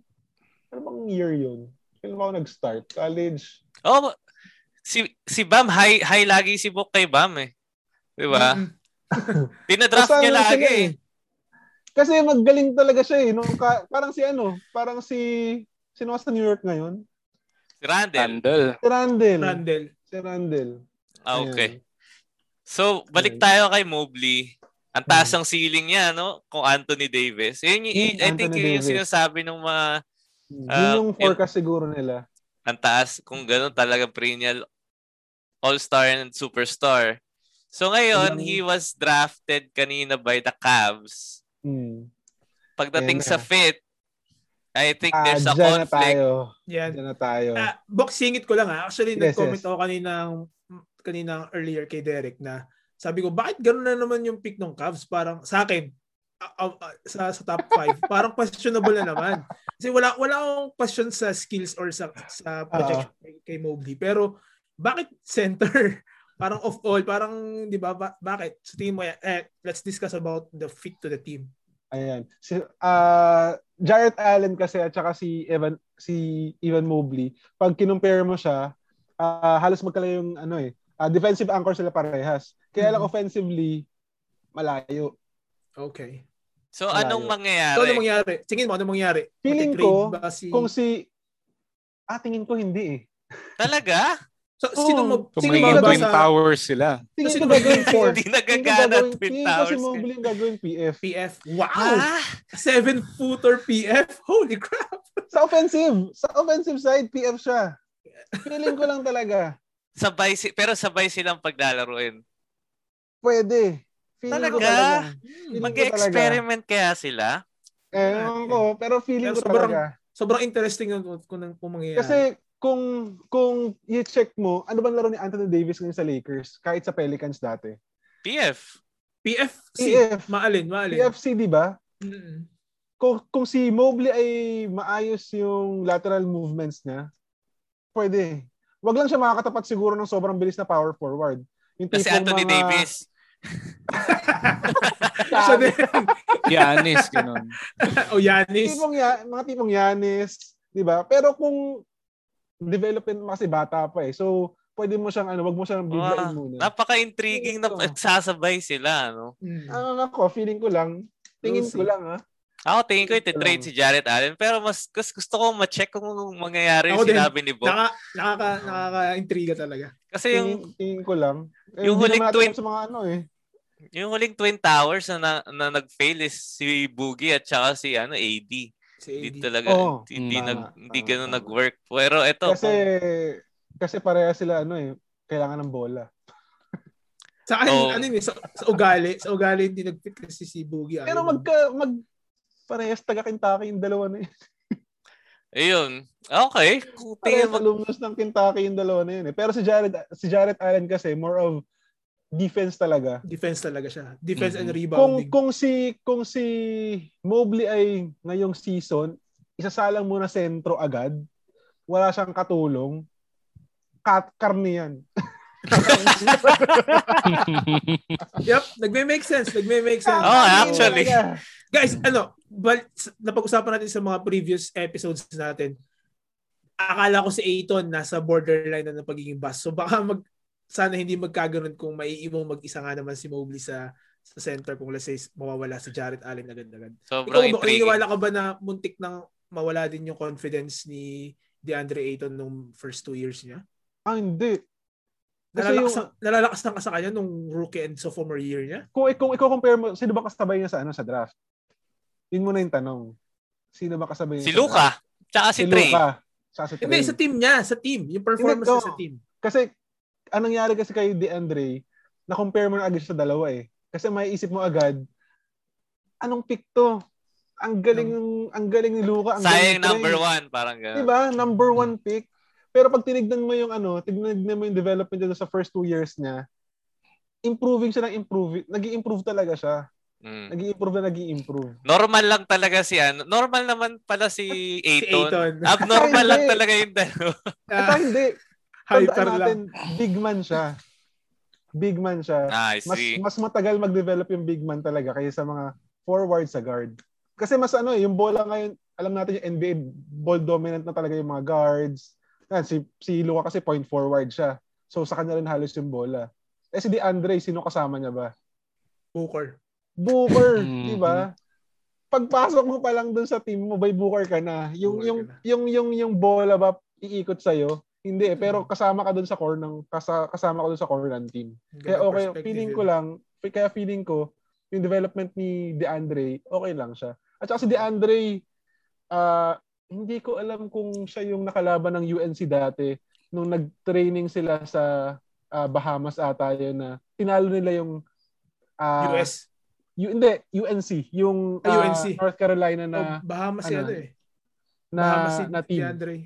ano bang year yun? Kailan ako nag-start? College? Oh, si si Bam high high lagi si Bok kay Bam eh. 'Di ba? Tinadraft niya lagi eh. Kasi magaling talaga siya eh. Nung ka, parang si ano, parang si Sino sa New York ngayon? Si Randall. Randall. Si Randall. Randall. Si Randall. Ah, okay. So, balik tayo kay Mobley. Ang taas hmm. ng ceiling niya, no? Kung Anthony Davis. Yun, yung, I think yun yung sinasabi ng mga... Uh, yun yung forecast yun, siguro nila. Ang taas, kung gano'n talaga perennial all-star and superstar. So ngayon, he was drafted kanina by the Cavs. Hmm. Pagdating Ayan sa fit, I think ah, there's a conflict. Na tayo. Yan. Diyan na tayo. Uh, boxing it ko lang ha. Actually, yes, nag-comment yes. ako kaninang, kaninang earlier kay Derek na sabi ko, bakit gano'n na naman yung pick ng Cavs? Parang sa akin, uh, uh, sa, sa top 5, parang questionable na naman. Kasi wala wala akong question sa skills or sa sa projection uh, kay, kay Mobley. Pero bakit center? parang of all, parang 'di ba ba, bakit? Sa team mo eh, let's discuss about the fit to the team. Ayan. Si uh, Jarrett Allen kasi at saka si Evan si Evan Mobley, pag kinumpare mo siya, uh, halos magkala yung ano eh, uh, defensive anchor sila parehas. Kaya mm-hmm. lang offensively malayo. Okay. So malayo. anong mangyayari? So anong mangyayari? Tingin mo anong mangyayari? Feeling ko si... kung si Ah, tingin ko hindi eh. Talaga? So, oh, sino mo, so, sino mo Twin Towers sila. Tingin sino gagawin four? Hindi nagagana Twin Towers. Tingin ko si Mobley gagawin PF. PF. Wow! Ah? Seven-footer PF? Holy crap! sa offensive. Sa offensive side, PF siya. Feeling ko lang talaga. Sabay si pero sabay silang paglalaruin. Pwede. Feeling talaga? Ko talaga. Mag-experiment kaya sila? Eh, ko, pero feeling pero ko sobrang, talaga. Sobrang interesting kung, kung, kung mangyayari. Kasi kung kung i-check mo, ano bang laro ni Anthony Davis ngayon sa Lakers kahit sa Pelicans dati? PF. PFC. PF. Maalin, maalin. PFC, di ba? Mm-hmm. Kung, kung si Mobley ay maayos yung lateral movements niya, pwede. Wag lang siya makakatapat siguro ng sobrang bilis na power forward. Yung Kasi Anthony mga... Davis. Siya din. Yanis, ganun. o Yanis. Tipong ya, mga tipong Yanis, di ba? Pero kung development mo kasi bata pa eh. So, pwede mo siyang ano, wag mo siyang biglain ah, muna. Napaka-intriguing na sasabay sila, no? Hmm. Ano ako, feeling ko lang, tingin ko lang ah. Ako tingin ko iti-trade si Jared Allen pero mas, mas gusto ko ma-check kung mangyayari yung sinabi ni Bob. Naka, nakaka, nakaka-intriga talaga. Kasi yung tingin, tingin ko lang. Eh, yung huling twin sa mga ano eh. Yung huling Twin Towers na, na, na nag-fail is si Boogie at saka si ano AD. Si Hindi talaga oh, hindi tama, nag hindi tama, ganoon nag-work. Pero ito kasi kung... kasi pareha sila ano eh, kailangan ng bola. sa akin, oh. ano yun, sa, sa ugali, sa ugali hindi nag-fit kasi si Boogie. Pero magka, mag parehas taga Kentucky yung dalawa na yun. Ayun. Okay. Tingin mo alumnus ng Kentucky yung dalawa na yun eh. Pero si Jared si Jared Allen kasi more of defense talaga. Defense talaga siya. Defense mm-hmm. and rebounding. Kung kung si kung si Mobley ay ngayong season, isasalang muna sentro agad. Wala siyang katulong. Kat karne yan. yep, nagme-make sense. Nagme-make sense. Oh, actually. Guys, ano, bal- napag-usapan natin sa mga previous episodes natin. Akala ko si Aiton nasa borderline na ng pagiging bust. So baka mag sana hindi magkaganon kung maiiwang mag-isa nga naman si Mobley sa sa center kung let's say mawawala si Jarrett Allen agad-agad. Sobrang Ikaw, intriguing. ka ba na muntik nang mawala din yung confidence ni DeAndre Ayton nung first two years niya? Ah, hindi. Nalalakas, yung, nalalakas na ka sa kanya nung rookie and sophomore year niya? Kung, kung ikaw compare mo, sino ba kasabay niya sa ano sa draft? Yun muna yung tanong. Sino ba kasabay niya? Si Luka. Tsaka si, si Trey. Luka. Tsaka si Trey. Hindi, sa team niya. Sa team. Yung performance niya sa team. Kasi anong nangyari kasi kay DeAndre, na-compare mo na agad sa dalawa eh. Kasi may isip mo agad, anong pick to? Ang galing ng ang galing ni Luka, ang Sayang number one, parang gano'n. Diba? Number one pick. Pero pag tinignan mo yung ano, tinignan mo yung development niya sa first two years niya, improving siya ng improving. nag improve talaga siya. Mm. Nag-i-improve na nag-i-improve. Normal lang talaga si ano. Normal naman pala si Aiton. si Aiton. Abnormal lang talaga yung dalawa. Uh, hindi. Hyper natin, lang. big man siya. Big man siya. Ah, mas, mas matagal mag-develop yung big man talaga kaysa mga forward sa guard. Kasi mas ano eh, yung bola ngayon, alam natin yung NBA ball dominant na talaga yung mga guards. Yan, si, si Luka kasi point forward siya. So sa kanya rin halos yung bola. Eh si DeAndre, sino kasama niya ba? Booker. Booker, di ba? Pagpasok mo pa lang dun sa team mo, by Booker ka na. Yung Booker yung, na. yung yung yung bola ba iikot sa iyo Hindi eh, pero kasama ka doon sa core ng kasama ka doon sa core ng team. Kaya okay, feeling ko lang, kaya feeling ko yung development ni DeAndre, okay lang siya. At saka si DeAndre, uh, hindi ko alam kung siya yung nakalaban ng UNC dati nung nag-training sila sa uh, Bahamas ata yun na tinalo nila yung uh, US U, hindi, UNC, yung uh, UNC. North Carolina na oh, Bahamas ano, ano eh. Na, Bahamas si na team. DeAndre.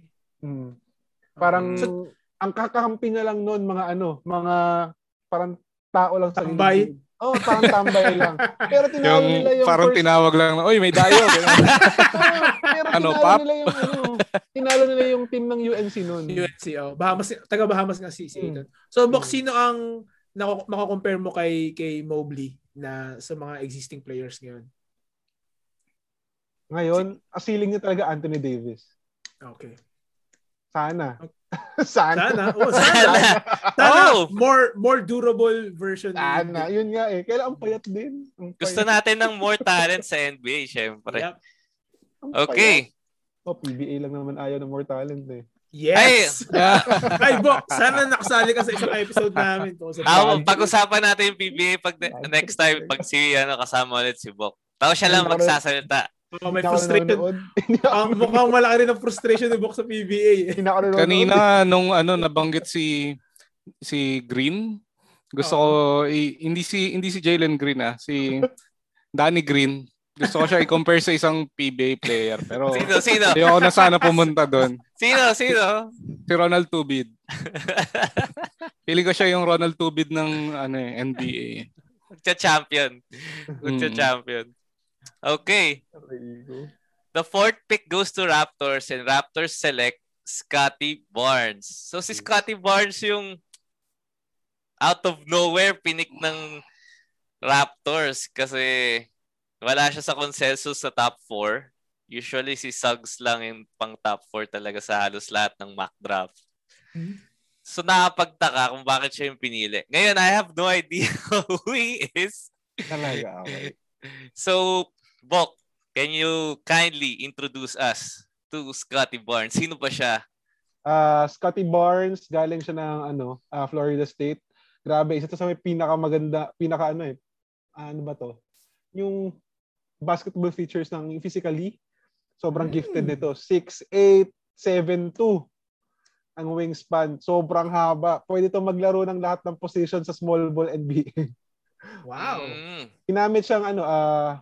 Hmm. Parang so, ang kakampi na lang noon mga ano, mga parang tao lang sa Tambay. Oh, parang tambay lang. Pero tinawag yung, nila yung parang first... tinawag lang oy, may dayo. pero ano, pop? Nila yung, ano, tinalo nila yung team ng UNC noon. UNC, oh. Bahamas, taga Bahamas nga si, si hmm. So, Bok, hmm. sino ang mako-compare mo kay kay Mobley na sa mga existing players ngayon? Ngayon, si- asiling niya talaga Anthony Davis. Okay. Sana. Okay. sana. Sana. Oh, sana. sana. Oh. More more durable version. Sana. Yun nga eh. Kailan ang payat din. Ang payat. Gusto natin ng more talent sa NBA, syempre. Yep. Okay. Oh, PBA lang naman ayaw ng more talent eh. Yes! Ay, Ay Bok, sana nakasali ka sa isang episode namin. To, sa ah, pag-usapan natin yung PBA pag next time, pag si ano, kasama ulit si Bok. Tapos siya lang magsasalita. Oh, may frustration. Ang mukhang malaki rin ang frustration ni Bok sa PBA. Kanina nung ano nabanggit si si Green, gusto ko i, hindi si hindi si Jalen Green ah, si Danny Green. Gusto ko siya i-compare sa isang PBA player pero Sino sino? Ayoko na sana pumunta doon. Sino sino? Si Ronald Tubid. Pili ko siya yung Ronald Tubid ng ano eh, NBA. Magcha-champion. Magcha-champion. Okay. The fourth pick goes to Raptors and Raptors select Scotty Barnes. So si Scotty Barnes yung out of nowhere pinik ng Raptors kasi wala siya sa consensus sa top 4. Usually si Suggs lang yung pang top 4 talaga sa halos lahat ng mock draft. Hmm? So nakapagtaka kung bakit siya yung pinili. Ngayon, I have no idea who he is. Talaga, okay. So, Bok, can you kindly introduce us to Scotty Barnes? Sino pa siya? Uh, Scotty Barnes, galing siya ng ano, uh, Florida State. Grabe, isa to sa may pinakamaganda, pinaka ano eh, ano ba to? Yung basketball features ng physically, sobrang mm. gifted nito. 6'8", 7'2", ang wingspan. Sobrang haba. Pwede to maglaro ng lahat ng position sa small ball NBA. Wow. Mm. Ginamit siyang ano, uh,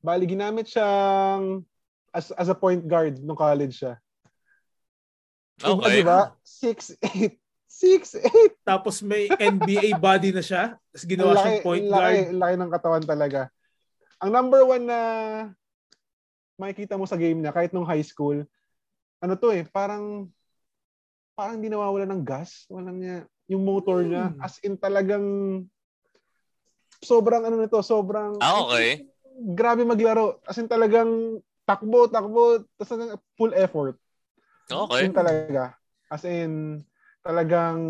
bali ginamit siyang as as a point guard nung college siya. Okay. Diba? 6'8". 6'8". Tapos may NBA body na siya. Tapos ginawa laki, siyang point guard. Laki, laki ng katawan talaga. Ang number one na makikita mo sa game niya, kahit nung high school, ano to eh, parang parang hindi nawawala ng gas. Walang niya, yung motor niya, hmm. as in talagang sobrang ano nito, sobrang ah, okay. Grabe maglaro. As in talagang takbo, takbo, tapos full effort. Okay. Yun talaga. As in talagang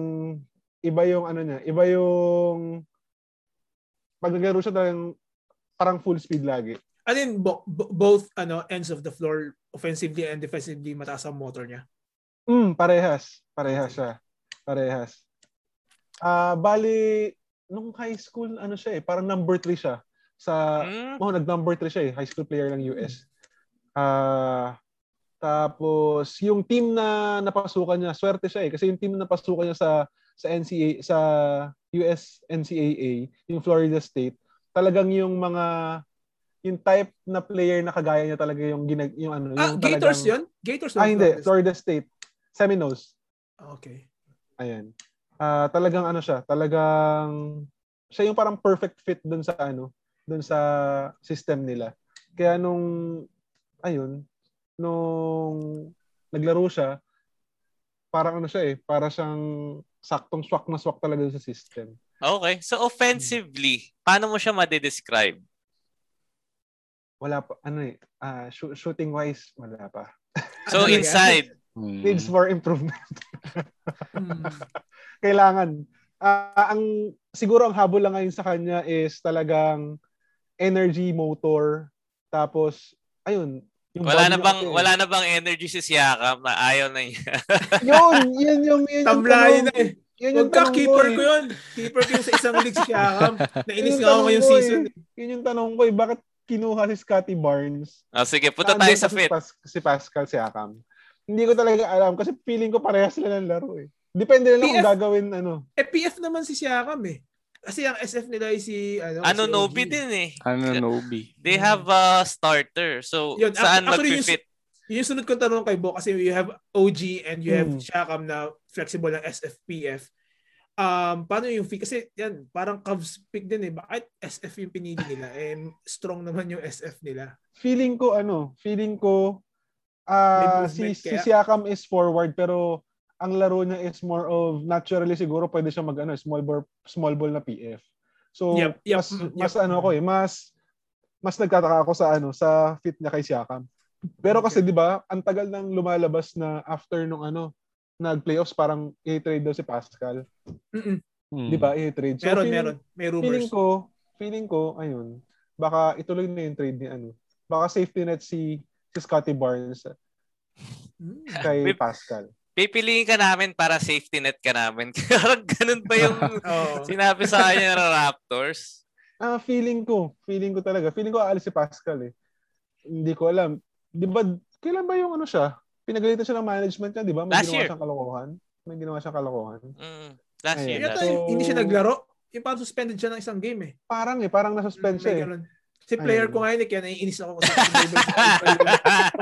iba yung ano niya, iba yung pag naglaro siya talagang parang full speed lagi. I mean, bo- bo- both ano ends of the floor, offensively and defensively, mataas ang motor niya. Mm, parehas. Parehas siya. Parehas. Ah, uh, bali nung high school, ano siya eh, parang number 3 siya. Sa, mm. oh, nag-number 3 siya eh, high school player ng US. Ah, uh, tapos, yung team na napasukan niya, swerte siya eh, kasi yung team na napasukan niya sa sa NCAA, sa US NCAA, yung Florida State, talagang yung mga yung type na player na kagaya niya talaga yung ginag yung ano ah, yung Gators yun? Gators Ah, hindi. Florida State. Seminoles. Okay. Ayan uh, talagang ano siya, talagang siya yung parang perfect fit dun sa ano, dun sa system nila. Kaya nung ayun, nung naglaro siya, parang ano siya eh, para siyang saktong swak na swak talaga sa system. Okay. So offensively, paano mo siya ma-describe? Wala pa ano eh, uh, sh- shooting wise wala pa. So inside needs more improvement. Hmm kailangan uh, ang siguro ang habol lang ngayon sa kanya is talagang energy motor tapos ayun Yung wala na bang eh. wala na bang energy si Siakam na ayaw na niya. yun, yun yung yun Tamlayan na eh. Yun yung Huwag keeper ko, eh. ko yun. Keeper ko yung sa isang league si Siakam. Nainis nga ako ngayong season. Eh. Yun yung tanong ko eh. Bakit kinuha si Scotty Barnes? Oh, sige, punta tayo sa fit. Si, Pas- si Pascal Siakam. Hindi ko talaga alam kasi feeling ko parehas sila ng laro eh. Depende na lang kung gagawin ano. Eh, PF naman si Siakam eh. Kasi ang SF nila ay si ano, ano si Nobi din eh. Ano Nobi. They have a starter. So Yun, saan mag-fit? Yung, yung sunod kong tanong kay Bo kasi you have OG and you have hmm. Shakam na flexible ng SFPF. Um, paano yung fee? Kasi yan, parang Cavs pick din eh. Bakit SF yung pinili nila? And strong naman yung SF nila. Feeling ko ano, feeling ko uh, si, si Siakam is forward pero ang laro niya is more of naturally siguro pwede siya mag ano, small ball small ball na PF. So yep, yep, mas yep. mas ano ko eh, mas mas nagtataka ako sa ano sa fit niya kay Siakam. Pero kasi 'di ba, ang tagal nang lumalabas na after nung ano, nag-playoffs parang i-trade daw si Pascal. Mm. 'Di ba? I-trade. So, meron, feeling, meron. May rumors. Feeling ko, feeling ko ayun, baka ituloy na yung trade ni ano. Baka safety net si si Scotty Barnes mm. kay Pascal pipiliin ka namin para safety net ka namin. Parang ganun ba yung oh. sinabi sa kanya ng Raptors? Ah, feeling ko. Feeling ko talaga. Feeling ko aalis si Pascal eh. Hindi ko alam. Di ba, kailan ba yung ano siya? Pinagalitan siya ng management niya, di ba? May last ginawa year. siyang kalokohan. May ginawa siyang kalokohan. Mm, last Ayan. year. Last so, hindi siya naglaro. Yung parang suspended siya ng isang game eh. Parang eh. Parang nasuspend siya eh. Si player Ayun. ko ngayon, eh, kaya naiinis ako sa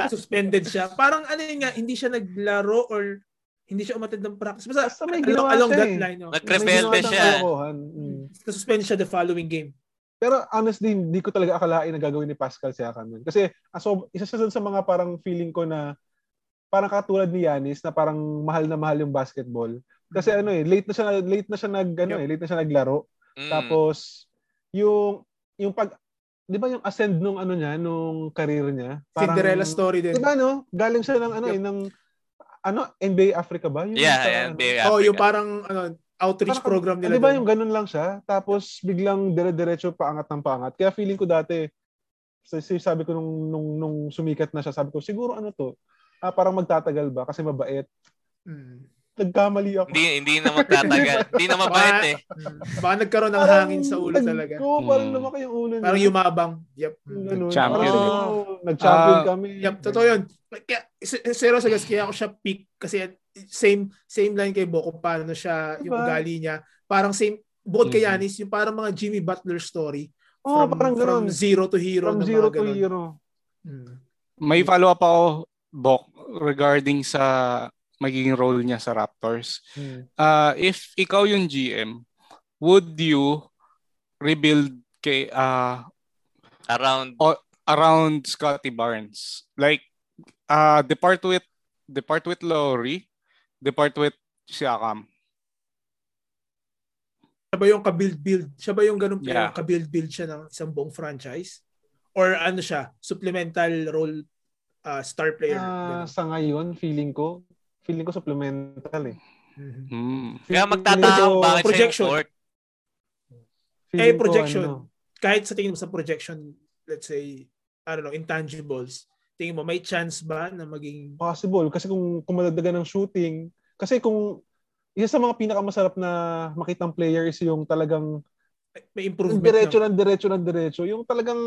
suspended siya. Parang ano yun nga, hindi siya naglaro or hindi siya umatid ng practice. Basta, Basta may along, along that eh. line. Oh. Nag-rebelde siya. Mm. Nasuspend siya the following game. Pero honestly, hindi ko talaga akalain na gagawin ni Pascal Siakam yun. Kasi aso, isa siya sa mga parang feeling ko na parang katulad ni Yanis na parang mahal na mahal yung basketball. Kasi ano eh, late na siya late na siya nag ano yep. eh, late na siya naglaro. Mm. Tapos yung yung pag 'di ba yung ascend nung ano niya, nung career niya? Parang, Cinderella story din. 'Di ba no? Galing siya ng ano yep. eh, ng ano, NBA Africa ba? Yung yeah, sa, yeah, NBA ano? Africa. Oh, yung parang ano, outreach parang, program nila. Di ba yung ganun lang siya? Tapos biglang dire-diretso paangat ng paangat. Kaya feeling ko dati, sabi ko nung, nung, nung sumikat na siya, sabi ko, siguro ano to? Ah, parang magtatagal ba? Kasi mabait. Hmm nagkamali ako. Hindi, hindi na magtatagal. hindi na mabait eh. Baka nagkaroon ng hangin sa ulo talaga. Oo, parang hmm. lumaki yung ulo niya. Parang yumabang. Yep. Ganun. Champion. Oh, nag-champion uh, kami. Yep, totoo yun. Kaya, zero sa gas, kaya ako siya pick kasi same same line kay Boko paano siya diba? yung ugali niya. Parang same bukod kay mm-hmm. Yanis, yung parang mga Jimmy Butler story. Oh, from, parang from zero to hero. From zero to hero. Hmm. May follow up ako, Bok, regarding sa magiging role niya sa Raptors. Hmm. Uh, if ikaw yung GM, would you rebuild kay uh, around o, around Scotty Barnes? Like uh, depart with depart with Lowry, depart with Siakam. Siya ba yung ka-build-build? Siya ba yung ganun yeah. ka-build-build siya ng isang buong franchise? Or ano siya, supplemental role uh, star player? Uh, sa ngayon, feeling ko, feeling ko supplemental eh. Mm. Kaya magtataka bakit projection. siya yung Eh, projection. Ko, ano, kahit sa tingin mo sa projection, let's say, I don't know, intangibles, tingin mo, may chance ba na maging... Possible. Kasi kung, kung madagdagan ng shooting, kasi kung isa sa mga pinakamasarap na makitang player is yung talagang may improvement. Diretso ng diretso ng diretso. Yung talagang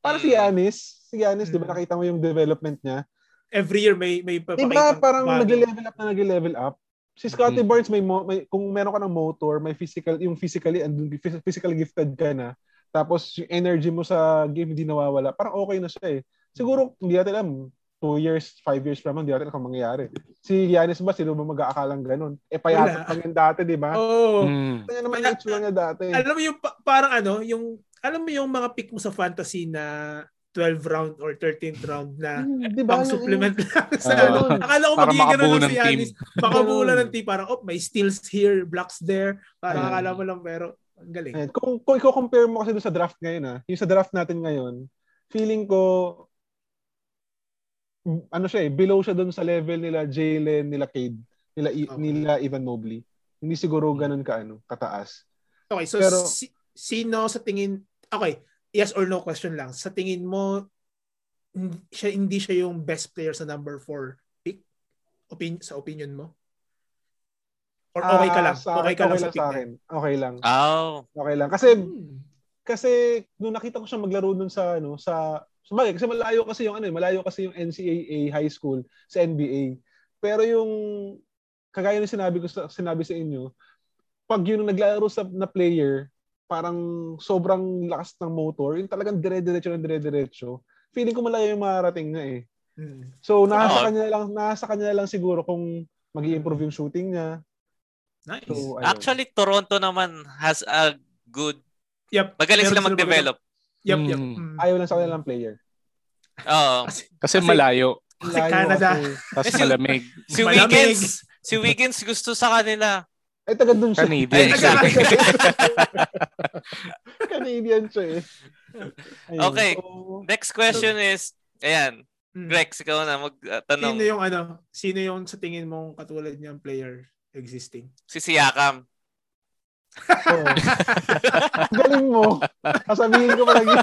para si Yanis, si Yanis, mm. di ba nakita mo yung development niya? Every year may may papakita. Diba parang nag-level up na nag-level up? Si Scotty mm-hmm. Barnes may, mo, may kung meron ka ng motor, may physical yung physically andun physically gifted ka na. Tapos yung energy mo sa game hindi nawawala. Parang okay na siya eh. Siguro hindi natin alam 2 years, 5 years from now, hindi natin kung mangyayari. Si Giannis ba, sino ba mag-aakalang ganun? Eh, payat pa yan dati, di ba? Oo. Oh. Mm. Kanya naman yung niya dati. Alam mo yung, parang ano, yung, alam mo yung mga pick mo sa fantasy na 12 round or 13th round na hmm, diba, pang supplement lang sa uh, ano. Akala ko magiging ganun lang si Yanis. Makabulan ng team. Parang, oh, may steals here, blocks there. Parang Ayan. akala mo lang, pero ang galing. Ayan. Kung, kung i-compare mo kasi doon sa draft ngayon, ah, yung sa draft natin ngayon, feeling ko, ano siya eh, below siya doon sa level nila Jalen, nila Cade, nila, okay. nila Ivan Mobley. Hindi siguro ganun ka, ano, kataas. Okay, so Pero, si, sino sa tingin, okay, yes or no question lang. Sa tingin mo, siya hindi siya yung best player sa number 4 pick? Opin sa opinion mo? Or okay ka lang? Uh, okay ka okay lang sa, sa akin. Okay lang. Oh. Okay lang. Kasi hmm. kasi nung nakita ko siya maglaro nun sa ano sa Sabagay, kasi malayo kasi yung ano, eh, malayo kasi yung NCAA high school sa NBA. Pero yung kagaya ng sinabi ko sa sinabi sa inyo, pag yun naglaro sa na player, parang sobrang lakas ng motor, yung talagang dire-diretso ng dire-diretso. Feeling ko malayo yung marating nga eh. Hmm. So nasa oh. kanya lang nasa kanya lang siguro kung magi-improve yung shooting niya. Nice. So, Actually Toronto naman has a good Yep. Magaling sila mag-develop. Yep, yep. Mm. mm. Ayaw lang sa kanilang player. Oo. Kasi, kasi malayo. Kasi Canada. Tapos si, malamig. Si Wiggins, si Wiggins gusto sa kanila. Ay, taga dun siya. Canadian. Ay, exactly. Canadian siya eh. Ayun. Okay. So, Next question so, is, ayan, hmm. Grex, ikaw na magtanong. Uh, sino yung ano, sino yung sa tingin mong katulad niyang player existing? Si Siakam. Oh. Galing mo. Sasabihin ko pa lagi.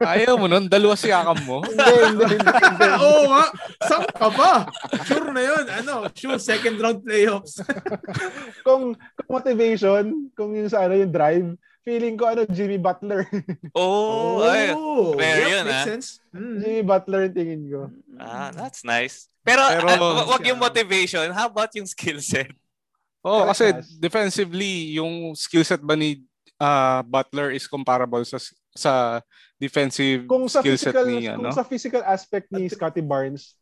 Ayaw mo nun? Dalawa si akam mo? hindi, hindi, hindi. hindi. Oo nga. Saan ka ba? Sure na yun. Ano? Sure, second round playoffs. kung, kung motivation, kung yung sa ano, yung drive, feeling ko ano, Jimmy Butler. oh, oh ay, fair yep, yun, makes ah. sense. Mm. Jimmy Butler yung tingin ko. Ah, that's nice. Pero, Pero uh, wag yung motivation. How about yung skill set? Oh, kasi defensively, yung skill set ba ni uh, Butler is comparable sa sa defensive kung sa skill physical, set ni Kung sa physical aspect ni Scotty Barnes,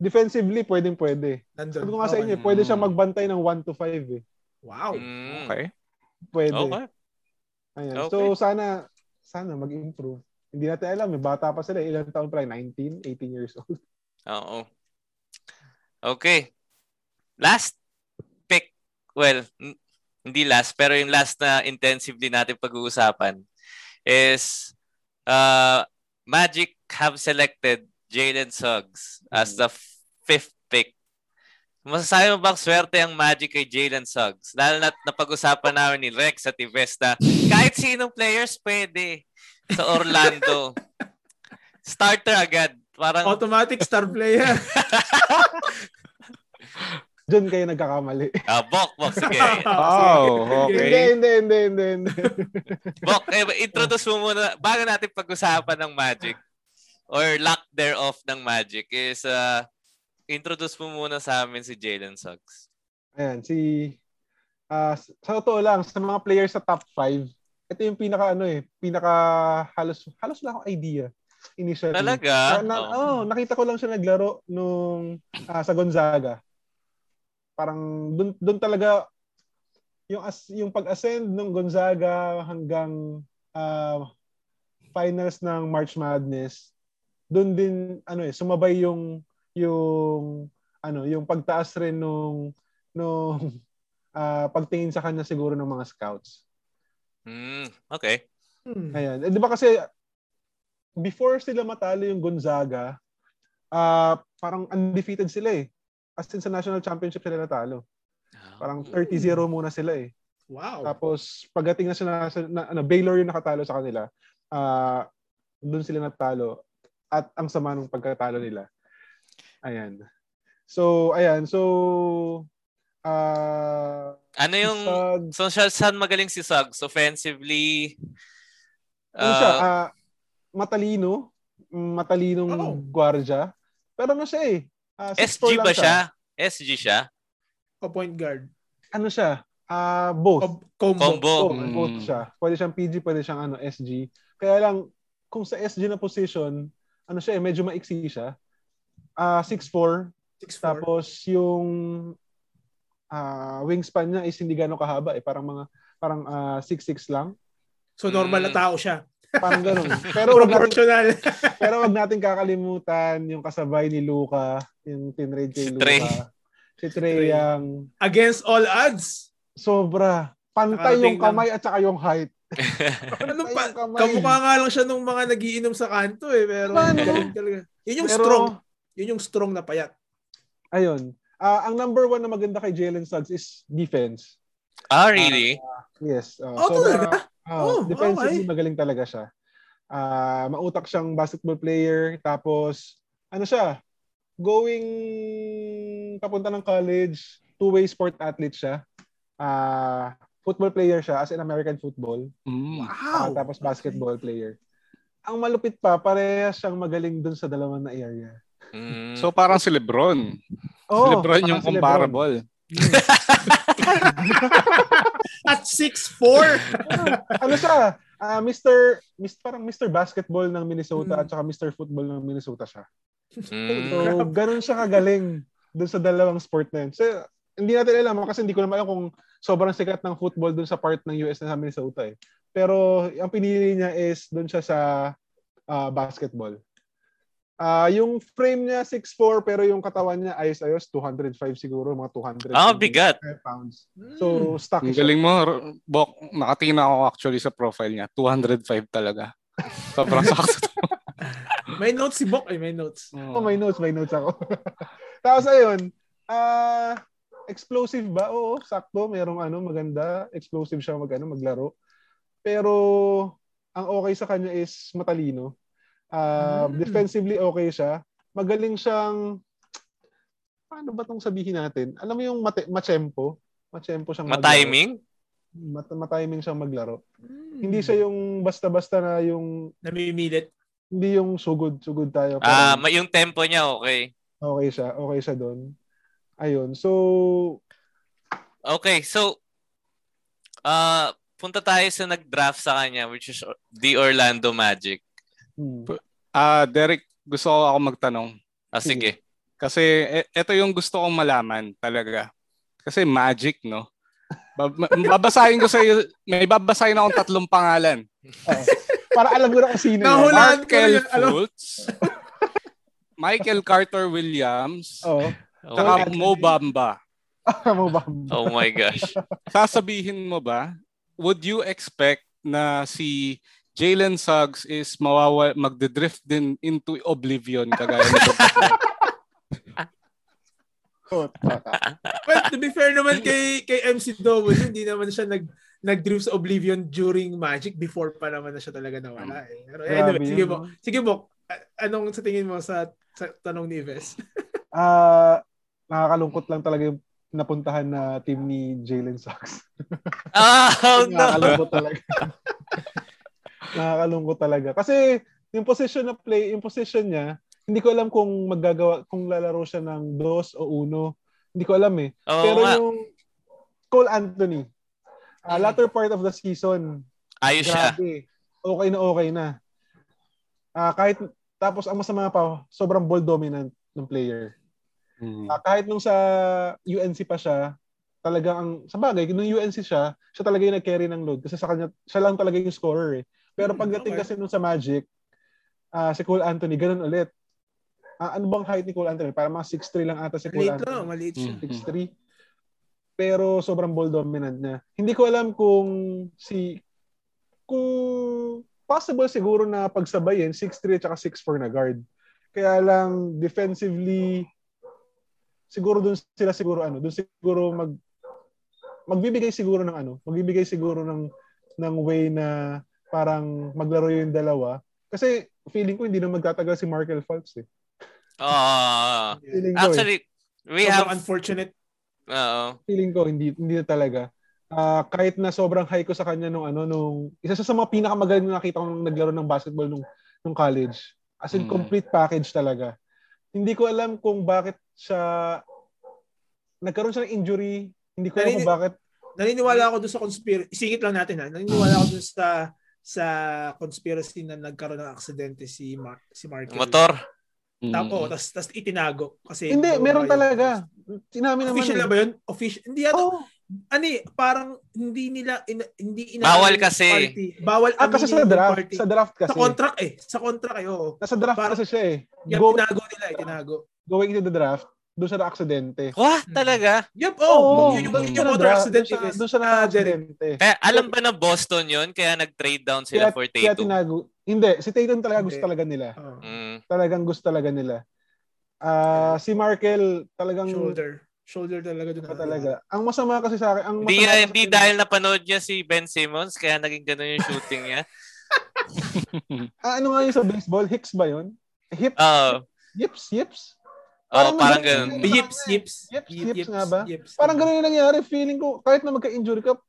defensively pwedeng pwede. Nandun. Sabi ko nga sa inyo, pwede siya magbantay ng 1 to 5 eh. Wow. Mm. Okay. Pwede. Okay. Ayan. Okay. So sana sana mag-improve. Hindi natin alam, eh. bata pa sila, ilang taon pa lang, 19, 18 years old. Oo. Okay. Last well, hindi last, pero yung last na intensively natin pag-uusapan is uh, Magic have selected Jalen Suggs as the fifth pick. Masasabi mo bang swerte ang Magic kay Jalen Suggs? Lalo na napag-usapan namin ni Rex at Ives na kahit sinong players pwede sa Orlando. Starter agad. Parang... Automatic star player. Doon kayo nagkakamali. Ah, Bok, Bok, sige. oh, okay. Hindi, hindi, hindi, hindi. Bok, eh, introduce mo muna, bago natin pag-usapan ng Magic, or lack thereof ng Magic, is uh, introduce mo muna sa amin si Jalen Suggs. Ayan, si... Uh, sa totoo lang, sa mga players sa top 5, ito yung pinaka ano eh, pinaka halos halos wala akong idea initially. Talaga? Uh, na, oh. oh. nakita ko lang siya naglaro nung uh, sa Gonzaga parang doon doon talaga yung as yung pag-ascend ng Gonzaga hanggang uh, finals ng March Madness doon din ano eh sumabay yung yung ano yung pagtaas rin nung nung uh, pagtingin sa kanya siguro ng mga scouts. Mm, okay. Hmm. Ayan. Eh, 'di ba kasi before sila matalo yung Gonzaga, uh, parang undefeated sila eh as in sa national championship sila natalo. Parang 30-0 muna sila eh. Wow. Tapos pagdating na sila na, na ano, Baylor yung nakatalo sa kanila. Uh, doon sila natalo at ang sama ng pagkatalo nila. Ayan. So, ayan. So, uh, ano yung, Suggs, so saan magaling si Suggs? Offensively? Uh, ano siya? Uh, matalino. Matalinong oh. gwardya. Pero ano siya eh. Uh, SG ba siya? siya? SG siya? O point guard? Ano siya? Uh, both. combo. Combo. Both, mm. both siya. Pwede siyang PG, pwede siyang ano, SG. Kaya lang, kung sa SG na position, ano siya eh, medyo maiksi siya. Uh, 6'4". 6'4". Tapos yung uh, wingspan niya is hindi gano'ng kahaba eh. Parang mga, parang uh, 6'6 lang. So normal na mm. tao siya. Parang ganun. Pero proportional. Wag natin, pero wag natin kakalimutan yung kasabay ni Luca, yung tinrade kay Luca. Trey. Si Trey yung against all odds. Sobra. Pantay yung kamay at saka yung height. ano pa? Kamukha nga lang siya nung mga nagiinom sa kanto eh. Pero talaga. Yun yung pero, strong. Yun yung strong na payat. Ayun. Uh, ang number one na maganda kay Jalen Suggs is defense. Ah, really? Uh, yes. Uh, oh, so, talaga? Oh, oh defensively okay. magaling talaga siya. Uh, mautak siyang basketball player. Tapos, ano siya, going papunta ng college, two-way sport athlete siya. Uh, football player siya as in American football. Mm. Wow! Uh, tapos basketball okay. player. Ang malupit pa, parehas siyang magaling dun sa dalawang na area. Mm. So parang si Lebron. Oh, si Lebron yung si comparable. Lebron. At 6'4". ano siya? Uh, Mr. Mr. parang Mr. Basketball ng Minnesota mm. at saka Mr. Football ng Minnesota siya. Mm. So, ganun siya kagaling doon sa dalawang sport na yun. So, hindi natin alam kasi hindi ko naman alam kung sobrang sikat ng football doon sa part ng US na sa Minnesota eh. Pero ang pinili niya is doon siya sa uh, basketball. Uh, yung frame niya 6'4 pero yung katawan niya ayos-ayos 205 siguro mga 200 Ah, bigat. pounds. So hmm. stock Ang galing mo, Bok. Nakatingin ako actually sa profile niya. 205 talaga. Sobrang sakto. may notes si Bok eh, may notes. Oh, may notes, may notes ako. Tapos ayun, ah uh, explosive ba? Oo, sakto. Merong ano, maganda. Explosive siya mag, ano, maglaro. Pero ang okay sa kanya is matalino Uh, mm. Defensively okay siya. Magaling siyang paano ba tong sabihin natin? Alam mo yung mate, machempo? Machempo siyang Matiming? Mat, matiming siyang maglaro. Mm. Hindi siya yung basta-basta na yung namimilit. Hindi yung sugod, sugod tayo. Ah, uh, yung tempo niya okay. Okay siya, okay siya doon. Ayun. So Okay, so uh punta tayo sa nag-draft sa kanya which is the Orlando Magic. Hmm. Ah, uh, Derek, gusto ko ako magtanong. Ah, sige. Kasi e- ito yung gusto kong malaman talaga. Kasi magic, no? babasahin ko sa iyo, may babasahin akong tatlong pangalan. Oh. Para alam ko na kung sino. Nahulaan Michael Fultz, Michael Carter Williams, oh. Saka oh, Mo Bamba. Mo Bamba. Oh my gosh. Sasabihin mo ba, would you expect na si Jalen Suggs is mawawa magde-drift din into oblivion kagaya nito. well, to be fair naman kay kay MC Double, hindi naman siya nag nag-drift sa oblivion during Magic before pa naman na siya talaga nawala eh. Pero anyway, sige mo. Sige mo. Anong sa tingin mo sa, sa tanong ni Ives? Ah, uh, nakakalungkot lang talaga yung napuntahan na team ni Jalen Suggs. oh, no. nakakalungkot talaga. Nakakalungkot talaga. Kasi yung position na play, yung position niya, hindi ko alam kung maggagawa, kung lalaro siya ng dos o uno. Hindi ko alam eh. Oo, Pero nga. yung Cole Anthony, uh, latter part of the season, ayos grabe, siya. Okay na okay na. Uh, kahit tapos ang masama pa, sobrang ball dominant ng player. Mm-hmm. Uh, kahit nung sa UNC pa siya, talaga ang sa bagay, nung UNC siya, siya talaga yung nag-carry ng load kasi sa kanya siya lang talaga yung scorer eh. Pero hmm, pagdating okay. kasi nung sa Magic, uh, si Cole Anthony, ganun ulit. Uh, ano bang height ni Cole Anthony? Para mga 6'3 lang ata si Cole Anthony. Lang, maliit siya. 6'3. Pero sobrang ball dominant niya. Hindi ko alam kung si kung possible siguro na pagsabayin 6'3 at saka 6'4 na guard. Kaya lang defensively siguro doon sila siguro ano, doon siguro mag magbibigay siguro ng ano, magbibigay siguro ng ng way na parang maglaro yung dalawa. Kasi feeling ko hindi na magtatagal si Markel Fultz eh. Uh, actually, eh. we sobrang have unfortunate. Uh, feeling ko hindi hindi na talaga. Uh, kahit na sobrang high ko sa kanya nung ano nung isa sa mga pinakamagaling na nakita kong naglaro ng basketball nung nung college. As in hmm. complete package talaga. Hindi ko alam kung bakit siya nagkaroon siya ng injury. Hindi ko alam kung bakit naniniwala ako dun sa conspiracy. Isingit lang natin ha. Naniniwala ako dun sa sa conspiracy na nagkaroon ng aksidente si Mar si Mark. Motor. Tapos, mm. tas, tas itinago. Kasi hindi, meron talaga. Sinabi naman. Official na ba yun? Official. Hindi yan. Oh. Ani, parang hindi nila in, hindi ina Bawal kasi. Party. Bawal ah, kasi sa draft, party. sa draft kasi. Sa contract eh. Sa contract eh, oo. Nasa draft parang, kasi siya eh. Yung Go, tinago nila, itinago. Going into the draft, doon sa aksidente. Wah, talaga? Yep, oh. oh yun, yung, yung motor accident. Doon sa na-aksidente. Kaya alam ba na Boston yun? Kaya nag-trade down sila kaya, for Tatum? Kaya tinago. Hindi, si Tatum talaga gusto talaga nila. Oh. Mm. Talagang gusto talaga nila. Uh, si Markel talagang... Shoulder. Shoulder talaga doon. Talaga. Ang masama kasi sa akin... Ang hindi, hindi dahil napanood niya si Ben Simmons kaya naging gano'n yung shooting niya. ah, ano nga yung sa baseball? Hicks ba yun? Hip? Oo. Yips? Yips? Oh, parang ganun. Yips, yips. Yips, yips, nga ba? Parang ganun yung nangyari. Feeling ko, kahit na magka-injury ka,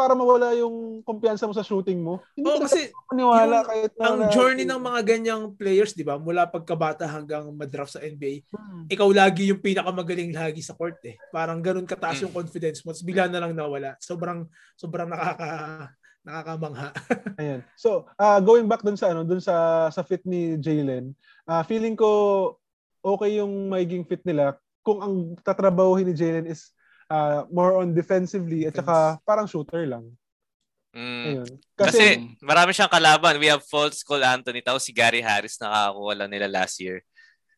para mawala yung kumpiyansa mo sa shooting mo. Hindi oh, kasi maniwala kahit na, ang journey ng mga ganyang players, 'di ba? Mula pagkabata hanggang madraft sa NBA, hmm. ikaw lagi yung pinakamagaling lagi sa court eh. Parang ganun kataas hmm. yung confidence mo. Tapos bigla na lang nawala. Sobrang sobrang nakaka nakakamangha. Ayan. So, uh, going back dun sa ano, dun sa sa fit ni Jalen, uh, feeling ko okay yung magiging fit nila kung ang tatrabahuhin ni Jalen is uh, more on defensively at saka parang shooter lang. Mm. Ayun. Kasi, Kasi marami siyang kalaban. We have false Cole Anthony tapos si Gary Harris nakakuha lang nila last year.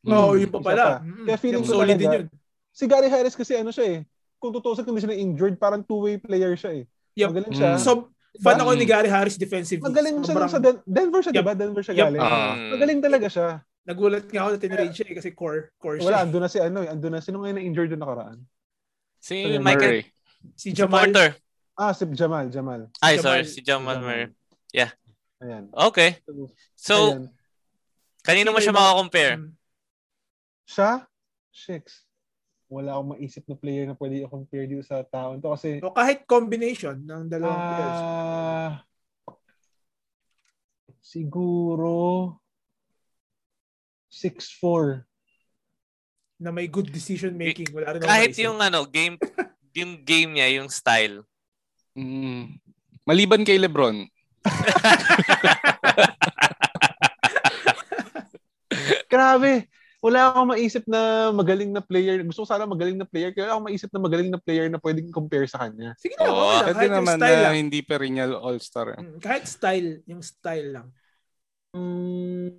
Oo, oh, yun pa pala. Pa. Mm. Kaya feeling ko solid din yun. Si Gary Harris kasi ano siya eh. Kung tutusin kung hindi siya injured, parang two-way player siya eh. Yep. Magaling siya. Mm. So, fan ako ni Gary Harris defensively. Magaling siya Sobrang... sa Den- Denver siya, yep. di ba? Denver siya yep. galing. Uh, Magaling talaga siya. Nagulat nga ako na tinrade siya eh, kasi core, core siya. Wala, andun na si ano eh. Andun na. Sino ngayon na injured doon nakaraan? Si Murray. Michael. Si Jamal. Porter. Ah, si Jamal, Jamal. Ay, Jamal. sorry, si Jamal, Murray. Yeah. Ayan. Okay. So, Ayan. kanino mo siya makakompare? Hmm. Siya? Shix. Wala akong maisip na player na pwede i-compare dito sa taon to kasi... O kahit combination ng dalawang uh, players. Siguro 6'4 na may good decision making. Wala rin Kahit yung ano, game yung game niya, yung style. Mm. Maliban kay LeBron. Grabe. Wala akong maisip na magaling na player. Gusto ko sana magaling na player. Kaya ako maisip na magaling na player na pwedeng compare sa kanya. Sige na, oh, okay Kahit naman style na lang. hindi perennial all-star. Eh. Kahit style, yung style lang. Mm,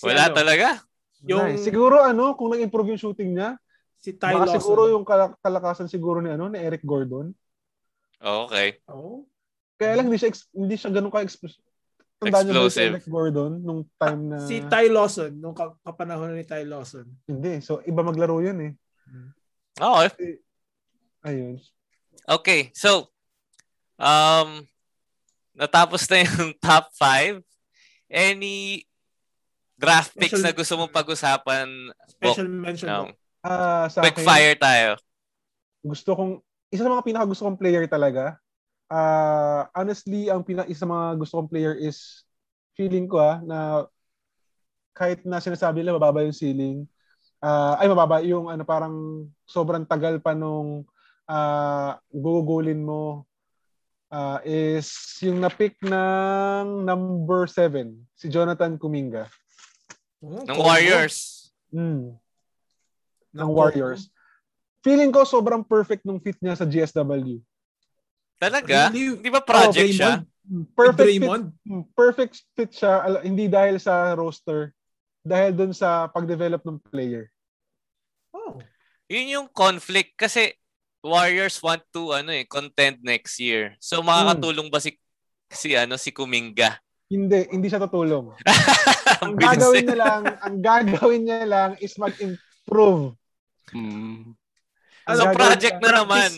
Si Wala ano? talaga. Yung nice. siguro ano, kung nag-improve yung shooting niya, si Ty Lawson. siguro yung kalakasan siguro ni ano ni Eric Gordon. Okay. Oh. Kaya lang hindi siya hindi siya ganoon ka Tandaan niyo si Eric Gordon nung time na Si Ty Lawson nung kapanahon ni Ty Lawson. Hindi, so iba maglaro 'yun eh. Okay. Ayun. Okay, so um natapos na yung top 5. Any draft picks special, na gusto mong pag-usapan? Special book, mention no? Uh, sa Quick akin, fire tayo. Gusto kong, isa sa mga pinaka gusto kong player talaga, uh, honestly, ang pinaka isa sa mga gusto kong player is feeling ko ah, na kahit na sinasabi nila mababa yung ceiling, uh, ay mababa yung ano parang sobrang tagal pa nung uh, gugugulin mo uh, is yung na-pick ng number 7, si Jonathan Kuminga. Hmm, ng Warriors. Mm. Ng Warriors. Feeling ko sobrang perfect nung fit niya sa GSW. Talaga? Hindi ba project oh, siya? Perfect fit, hmm, perfect fit siya hindi dahil sa roster, dahil dun sa pag-develop ng player. Oh. Yun yung conflict kasi Warriors want to ano eh contend next year. So makakatulong ba si si ano si Kuminga? Hindi, hindi siya tutulong. ang gagawin niya lang, ang gagawin niya lang is mag-improve. Hmm. So project na naman.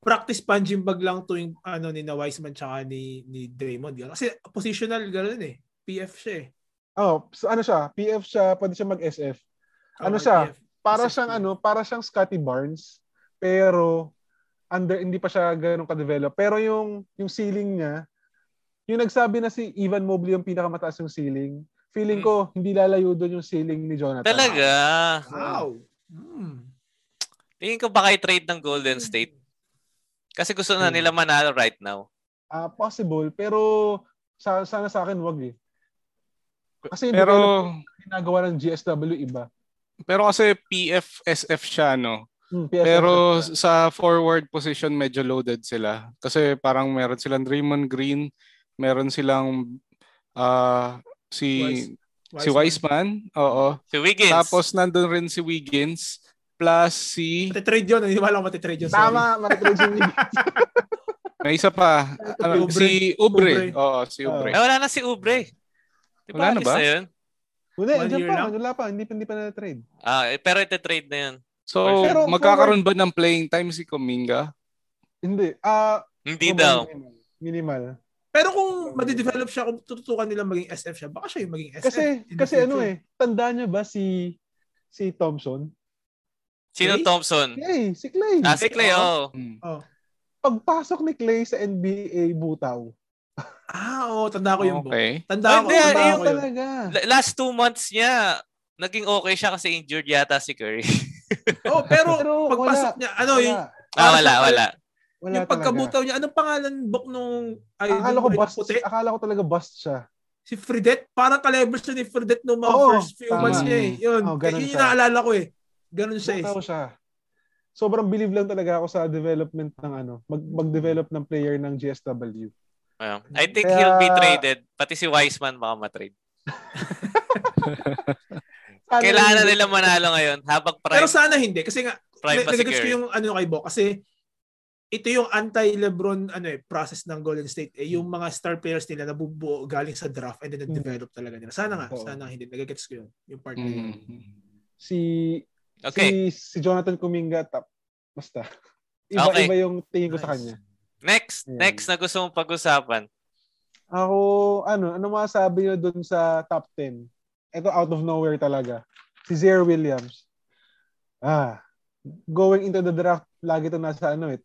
Practice punching bag lang to yung ano ni na Wiseman tsaka ni ni Draymond. Kasi positional ganoon eh. PF siya eh. Oh, so ano siya? PF siya, pwede siya mag-SF. Ano oh, siya? PF. Para SF siyang ano, para siyang Scotty Barnes, pero under hindi pa siya ganoon ka-develop. Pero yung yung ceiling niya yung nagsabi na si Ivan Mobley yung pinakamataas yung ceiling, feeling hmm. ko hindi lalayo doon yung ceiling ni Jonathan. Talaga? Wow. Hmm. Tingin ko baka i-trade ng Golden hmm. State. Kasi gusto na hmm. nila manalo right now. Ah, uh, possible, pero sa, sana sa akin wag eh. Kasi pero ginagawa ng GSW iba. Pero kasi PFSF siya no. Hmm, pero sa forward position medyo loaded sila. Kasi parang meron silang Draymond Green, meron silang uh, si Wise. si Wiseman, oo. Si Wiggins. Tapos nandun rin si Wiggins plus si Matitrade yun, hindi wala matitrade yun. Tama, matitrade Wiggins. May isa pa. Ano, Ubre. Si Ubre. Ubre. Oo, si Ubre. Uh, wala na si Ubre. Di ba wala na ba? Na yun? Wala, andyan pa. Lang? Wala pa. Hindi, hindi pa na-trade. Ah, eh, pero ite-trade na yun. So, pero, magkakaroon ba ng playing time si Kuminga? Hindi. Ah, uh, hindi daw. Minimal. Pero kung madidevelop siya, kung tututukan nila maging SF siya, baka siya yung maging SF. Kasi, kasi ano eh, tandaan niyo ba si si Thompson? Sino Clay? Thompson? Clay, si Clay. Ah, si Clay, oh. Oh. Pagpasok ni Clay sa NBA, butaw. Ah, oo, tanda ko yung book. Okay. Tanda ko, Hindi, tanda yung ko yun. talaga. La- Last two months niya, naging okay siya kasi injured yata si Curry. Oh, pero, Pero pagpasok wala. niya, ano Wala. yung, ah, wala, wala. Wala yung talaga. pagkabutaw niya, anong pangalan book nung ay, Akala ko bust, puti? akala ko talaga bust siya. Si Fredet, parang kalibers siya ni Fredet nung mga Oo, first few tama. months niya eh. Yun, Oo, ganun yun yung naalala ko eh. Ganun siya eh. Siya. Sobrang believe lang talaga ako sa development ng ano, mag mag-develop ng player ng GSW. Ayun. I think Kaya- he'll be traded. Pati si Wiseman baka matrade. Kailangan na nila manalo ngayon habang Pero prime, sana hindi. Kasi nga, nagagets ko yung ano kay Bo. Kasi ito yung anti-Lebron ano eh, process ng Golden State. Eh, yung mga star players nila nabubuo galing sa draft and then nag-develop talaga nila. Sana nga, Oo. sana hindi. Nagagets ko yun. Yung part na yun. Mm. si Okay, si si Jonathan Kuminga tap basta. Iba Okay. iba yung tingin ko sa Nice. kanya. next. Ayan. Next na gusto mong pag-usapan. Ako, ano, ano masasabi niyo dun sa top 10? Ito out of nowhere talaga. Si Zaire Williams. Ah, going into the draft, lagi to nasa ano eh.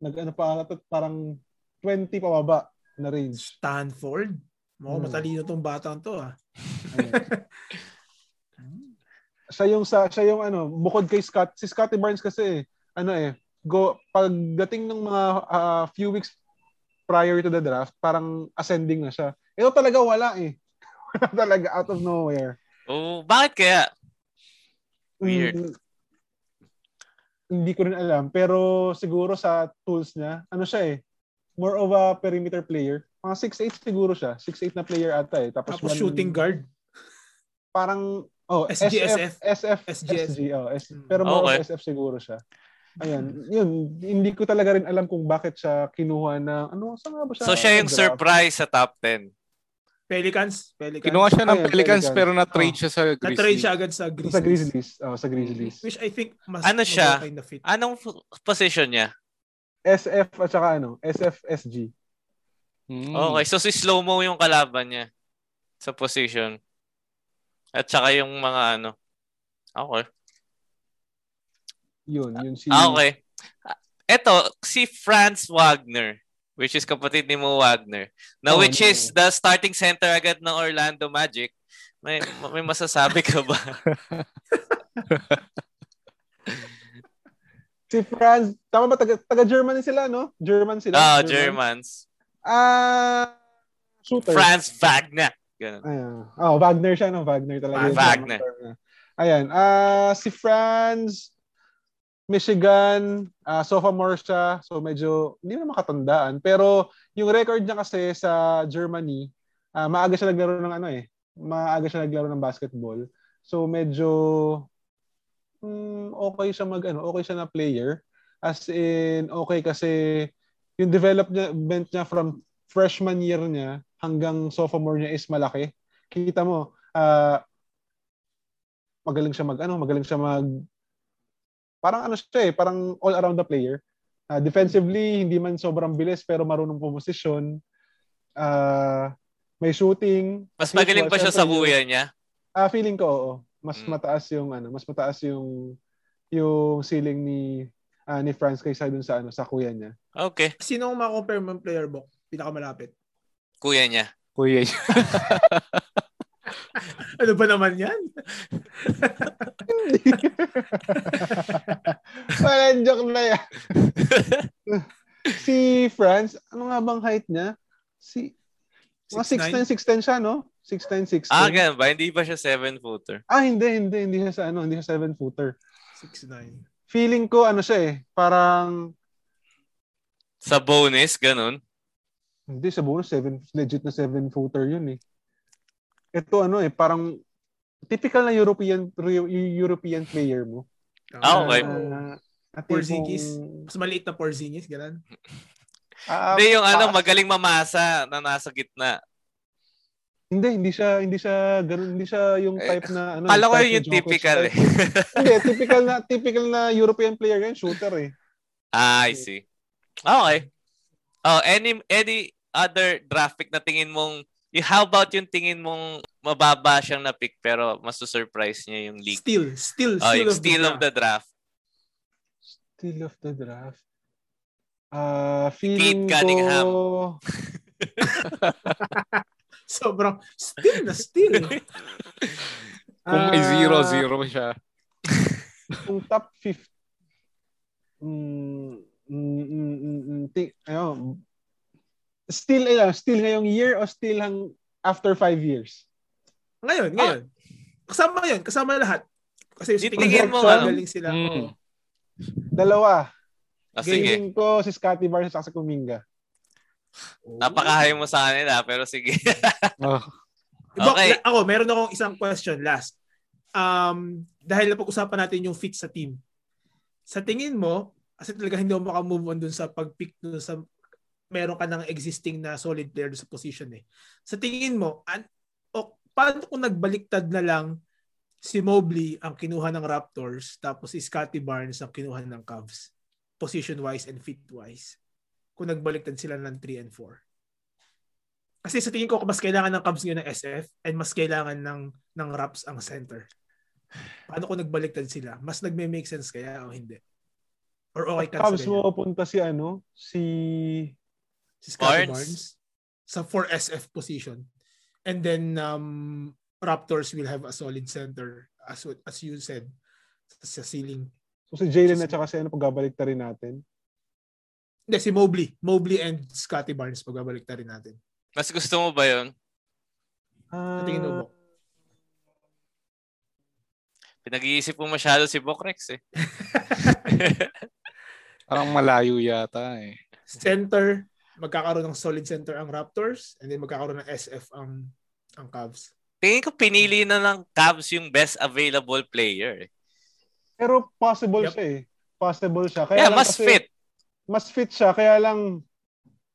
Nag ano pa ata, parang 20 pababa na range. Stanford. Mo Hmm. matalino tong batang to ah. Ayun. siya yung sa siya yung ano, bukod kay Scott, si Scotty Barnes kasi ano eh, go pagdating ng mga ah, few weeks prior to the draft, parang ascending na siya. Ito talaga wala eh. Wala talaga out of nowhere. Oh, bakit kaya? Weird. Mm, hindi ko rin alam. Pero siguro sa tools niya, ano siya eh, more of a perimeter player. Mga 6'8 siguro siya. 6'8 na player ata eh. Tapos, Tapos one- shooting guard. Parang, oh, SG, SF, SF, SG. Oh, S, Mm. pero more Okay. of SF siguro siya. Ayan, yun, hindi ko talaga rin alam kung bakit siya kinuha ng, ano, saan nga ba siya? So siya yung nag-draft? surprise sa top 10. Pelicans. Pelicans. Kinuha siya ng Pelicans Pelicans. pero na-trade siya sa Na-trade Grizzlies. siya agad sa Grizzlies. Sa Grizzlies. Oh, sa Grizzlies. Which I think mas Ano siya? okay na fit. Anong position niya? SF at saka ano, SFSG. Mm. Okay, so si slow-mo yung kalaban niya sa position. At saka yung mga ano. Okay. Yun, yun si... Ah, okay. Eto, si Franz Wagner, which is kapatid ni Mo Wagner, na Oh, which no. is the starting center agad ng Orlando Magic. May, may masasabi ka ba? Si Franz, tama ba? Taga, taga Germany sila, no? German sila. Ah, Germans. Ah, shooter. Franz Wagner. Ganun. Ayan. Oh, Wagner siya, no? Wagner talaga. Ah, Wagner. Ayan. Ah, si Franz, Michigan, ah, sophomore siya. So medyo, hindi na makatandaan. Pero yung record niya kasi sa Germany, ah, maaga siya naglaro ng ano eh. Maaga siya naglaro ng basketball. So medyo mm, okay siya mag ano, okay siya na player. As in okay kasi yung development niya from freshman year niya hanggang sophomore niya is malaki. Kita mo, ah magaling siya mag ano, magaling siya mag parang ano siya eh, parang all around the player. Ah, defensively, hindi man sobrang bilis pero marunong pumosisyon. Ah, may shooting. Mas As magaling pa siya sa kuya niya. Ah, feeling ko oo. Mas Mm. mataas yung ano, mas mataas yung yung ceiling ni ah, ni Franz kaysa dun sa ano sa kuya niya. Okay. Sino ang makakompare mo player book? Pinakamalapit. Kuya niya. Kuya Ano ba naman yan? Parang joke na yan. si Franz, ano nga bang height niya? Si mga 6'9", 6'10 siya, no? 6'9", 6'10". Ah, ganun ba? Hindi ba siya seven-footer? Ah, hindi, hindi. Hindi siya sa ano, hindi siya 7-footer. 6'9". Feeling ko, ano siya eh, parang, Sa bonus, ganun. hindi, sa bonus, seven, legit na 7-footer yun eh. Ito ano eh, parang, typical na European European player mo. Ah, okay. Uh, Porzingis. Mas maliit na Porzingis, gano'n. Ah, Hindi yung ano, magaling mamasa na nasa gitna. Hindi, hindi siya, hindi siya, ganun, hindi siya yung Eh, type na, ano. Kala ko yun yung Jokic typical eh. hindi, typical na, typical na European player yan, shooter eh. ah, I see. Okay. Oh, any any other draft pick na tingin mong how about yung tingin mong mababa siyang na-pick pero mas surprise niya yung league? Still, still, oh, still yung of, steal the of the draft. Steal of the draft. Uh, feeling Pete Cunningham. ko... Sobrang still na still. Kung may zero-zero ah, siya. Kung top 50, mm, mm, mm, mm, t- ayun, still, uh, still ngayong year o still hang after five years? Ngayon, ngayon. Ah. Kasama yun, kasama lahat. Kasi yung tingin mo, ano? sila. Mm. Dalawa. Ah, Gaming ko si Scotty Barnes at si Kuminga. Oh. Napakahay mo sa kanila, pero sige. oh. Okay. Ako, meron akong isang question last. Um, dahil napag-usapan natin yung fit sa team. Sa tingin mo, kasi talaga hindi ako makamove on dun sa pag-pick dun sa meron ka ng existing na solid player sa position eh. Sa tingin mo, an, o, paano kung nagbaliktad na lang si Mobley ang kinuha ng Raptors tapos si Scotty Barnes ang kinuha ng Cavs position-wise and fit-wise kung nagbaliktad sila ng 3 and 4. Kasi sa tingin ko mas kailangan ng Cubs ngayon ng SF and mas kailangan ng ng Raps ang center. Paano kung nagbaliktad sila? Mas nagme-make sense kaya o hindi? Or okay ka Cubs mo punta si ano? Si si Scotty Barnes. Barnes sa 4 SF position. And then um Raptors will have a solid center as as you said sa ceiling. So si Jalen at saka si ano pagbabalik ta rin natin? Hindi, si Mobley. Mobley and Scotty Barnes pagbabalik ta rin natin. Mas gusto mo ba yun? Uh, tingin mo? Pinag-iisip mo masyado si Bokrex eh. Parang malayo yata eh. Center, magkakaroon ng solid center ang Raptors and then magkakaroon ng SF ang ang Cavs. Tingin ko pinili na ng Cavs yung best available player. Pero possible yep. siya eh. Possible siya. Kaya yeah, mas kasi, fit. Mas fit siya. Kaya lang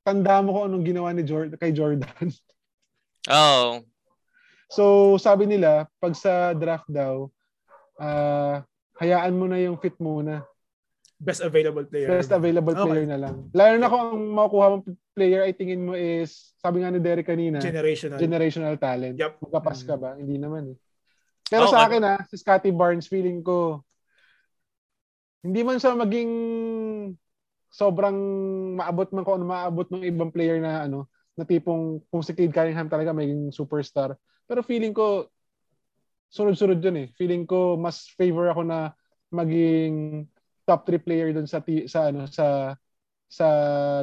tanda mo kung anong ginawa ni Jordan kay Jordan. Oh. So, sabi nila, pag sa draft daw, uh, hayaan mo na yung fit muna. Best available player. Best available okay. player na lang. Lalo na kung ang makukuha mong player ay tingin mo is, sabi nga ni Derek kanina, generational, generational talent. Yep. Magkapas ka ba? Hindi naman eh. Pero oh, sa akin ah, si Scotty Barnes, feeling ko, hindi man siya maging sobrang maabot man kung ano maabot ng ibang player na ano na tipong kung si Cade Cunningham talaga maging superstar. Pero feeling ko sunod-sunod yun eh. Feeling ko mas favor ako na maging top 3 player doon sa sa ano sa sa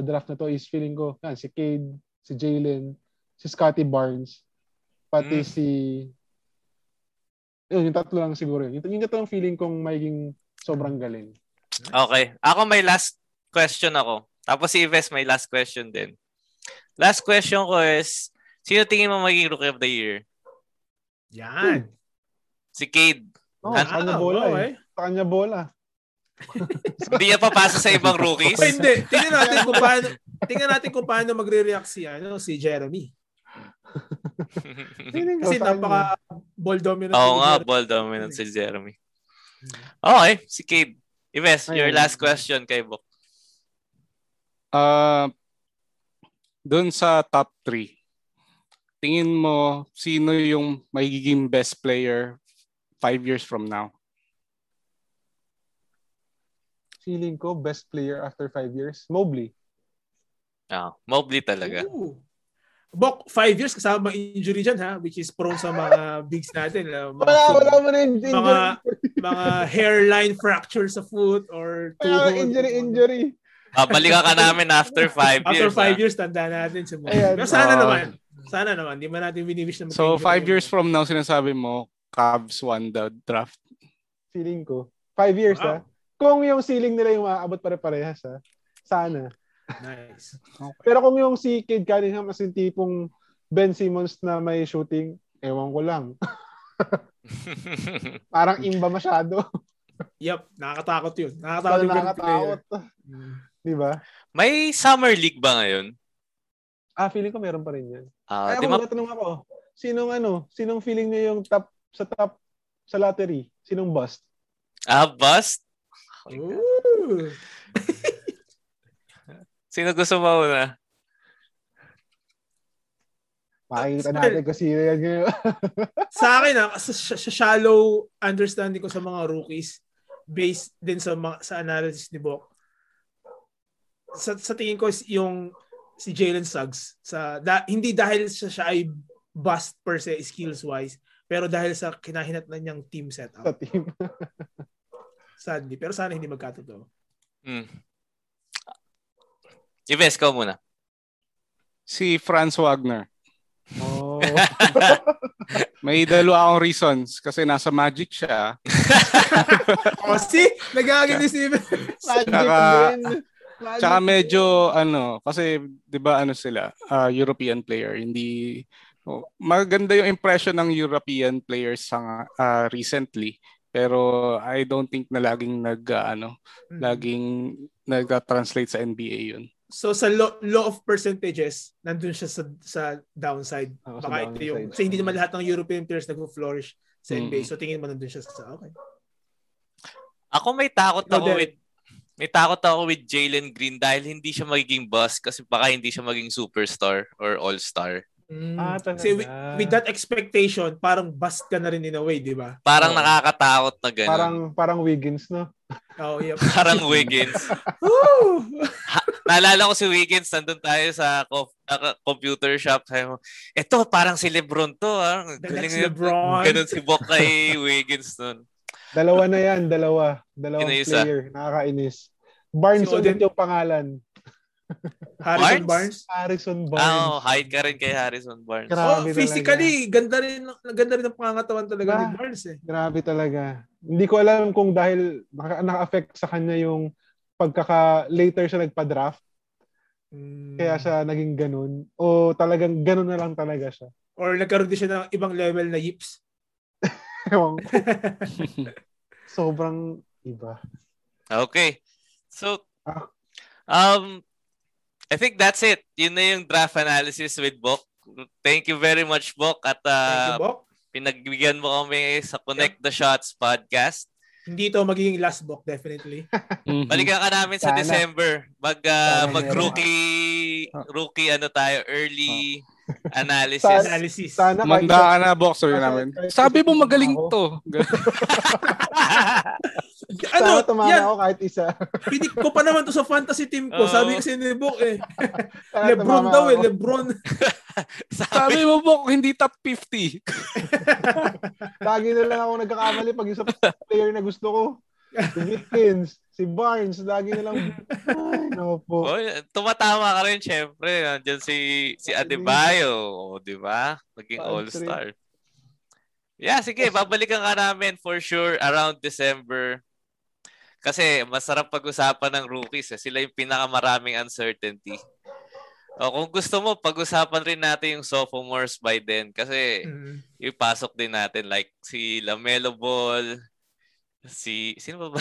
draft na to is feeling ko yan, si Cade, si Jalen, si Scotty Barnes, pati mm. si yun, yung tatlo lang siguro yun. Yung, yung tatlo lang feeling kong magiging sobrang galing. Okay. Ako may last question ako. Tapos si Ives may last question din. Last question ko is, sino tingin mo magiging Rookie of the Year? Yan. Si Cade. Oh, An- sa kanya bola oh, eh. Sa kanya bola. Hindi niya papasa sa ibang rookies? Hindi. Tingnan natin kung paano tingnan natin kung paano magre-react si ano si Jeremy. Kasi napaka ball dominant. Oo nga, ball dominant si Jeremy. Okay, si Cade. Ives, your last question kay Bok. Uh, doon sa top 3, tingin mo sino yung magiging best player five years from now? Feeling ko, best player after five years, Mobley. Ah, Mobley talaga. Ooh. Bok, five years kasama injury dyan ha, which is prone sa mga bigs natin. Uh, mga, wala, wala mo na injury. Mga, mga hairline fracture sa foot or tuhod. injury, injury. Babalikan ka namin after five years. After five ha? years, tanda natin si Mo. Pero sana uh, naman. Sana naman. Di man natin biniwish na So, five years from now, sinasabi mo, Cavs won the draft. Feeling ko. Five years, wow. ha? Kung yung ceiling nila yung maaabot pare-parehas, ha? Sana. Nice. Okay. Pero kung yung si Kid Cunningham as in tipong Ben Simmons na may shooting, ewan ko lang. Parang imba masyado. yep, nakakatakot yun. Nakakatakot, nakakatakot. Di ba? May summer league ba ngayon? Ah, feeling ko meron pa rin yan. Uh, Ay, ako, ma- tanong ako, sinong ano, sinong feeling niyo yung top sa top sa lottery? Sinong bust? Ah, bust? Ooh. Sino gusto mo una? Makikita natin kung sino yan ngayon. sa akin, ah, sa, sa shallow understanding ko sa mga rookies, based din sa sa analysis ni Bok, sa, sa tingin ko is yung si Jalen Suggs sa da, hindi dahil siya, siya ay bust per se skills wise pero dahil sa kinahinat na niyang team setup. Sa team. Sadly. Pero sana hindi magkatotoo. Hmm. Ives, ko muna. Si Franz Wagner. Oh. May dalawa akong reasons kasi nasa Magic siya. oh, see? Nagagawin si Magic Saka, din. Tsaka medyo ano, kasi 'di ba ano sila, uh, European player, hindi oh, maganda yung impression ng European players sa uh, recently. Pero I don't think na laging nag uh, ano, mm-hmm. laging nag-translate sa NBA 'yun. So sa law, law of percentages, nandun siya sa sa downside. Oh, Baka sa downside. ito yung kasi hindi naman lahat ng European players nag-flourish sa NBA. Mm-hmm. So tingin mo nandun siya sa okay. Ako may takot ako no, with may takot ako with Jalen Green dahil hindi siya magiging boss kasi baka hindi siya maging superstar or all-star. Mm. Ah, Kasi with, with that expectation, parang bust ka na rin in a way, di ba? Parang oh. nakakatakot na gano'n. Parang, parang Wiggins, no? Oh, yep. parang Wiggins. ha, naalala ko si Wiggins, nandun tayo sa co- uh, computer shop. Sabi mo, eto, parang si Lebron to. Ah. The next Lebron. Ganun si Bok kay Wiggins nun. Dalawa na yan, dalawa. Dalawang Inaisa. player. Nakakainis. Barnes si ulit yung pangalan. Harrison Barnes? Barnes? Harrison Barnes. Ah, oh, hide ka rin kay Harrison Barnes. Grabe oh, physically, talaga. ganda rin ganda rin ang pangangatawan talaga ah, ni Barnes eh. Grabe talaga. Hindi ko alam kung dahil naka-affect sa kanya yung pagkaka later siya nagpa-draft. Hmm. Kaya siya naging ganun o talagang ganun na lang talaga siya. Or nagkaroon din siya ng ibang level na yips. Ewan ko. Sobrang iba. Okay. So, ah. um, I think that's it. Yun na yung draft analysis with Bok. Thank you very much, Bok. At uh, Thank you, Bok. pinagbigyan mo kami sa Connect yeah. the Shots podcast. Hindi ito magiging last book, definitely. Mhm. Balikan ka namin sa Sana. December. Mag, uh, mag rookie, rookie ano tayo, early analysis. Sana, analysis. Sana Manda ka na boxer namin. Sabi mo magaling to. ano, Sana tumama yan. ako kahit isa. Pinik ko pa naman to sa fantasy team ko. Oh. Sabi kasi ni Bok eh. Lebron daw eh, Lebron. Sabi, Sabi mo Bok, hindi top 50. Lagi na lang ako nagkakamali pag isa player na gusto ko. Si Witkins, si Barnes, lagi na lang. Ay, no po. Oh, tumatama ka rin, syempre. Nandiyan si, si Adebayo. O, oh, di ba? Naging all-star. Yeah, sige, babalikan ka namin for sure around December. Kasi masarap pag-usapan ng rookies. Eh. Sila yung pinakamaraming uncertainty. O kung gusto mo, pag-usapan rin natin yung sophomores by then. Kasi mm-hmm. ipasok din natin like si Lamelo Ball, si sino ba ba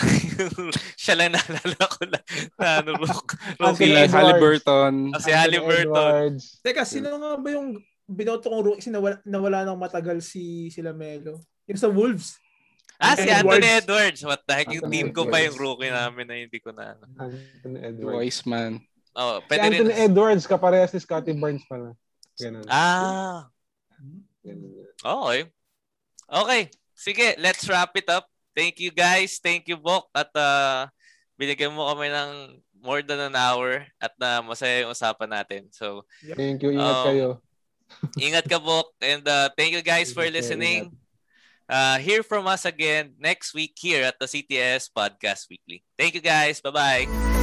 siya lang naalala ko lang na ano rookie si Halliburton oh, si Halliburton teka sino nga ba yung binoto kong rookie nawala, nawala ng matagal si si Lamelo yung sa Wolves Ah, si Anthony Edwards. What the heck? Anthony yung team ko pa yung rookie namin na hindi ko na. Ano. Anthony Edwards. Wiseman. Oh, si Anthony rin... Edwards, kaparehas ni Scotty Barnes pala. Ganun. Ah. Okay. Okay. Sige, let's wrap it up. Thank you guys. Thank you, Bok. At uh, binigyan mo kami ng more than an hour at na uh, masaya yung usapan natin. So, thank you. Ingat um, kayo. ingat ka, Bok. And uh, thank you guys for listening. Uh, hear from us again next week here at the CTS Podcast Weekly. Thank you guys. Bye-bye.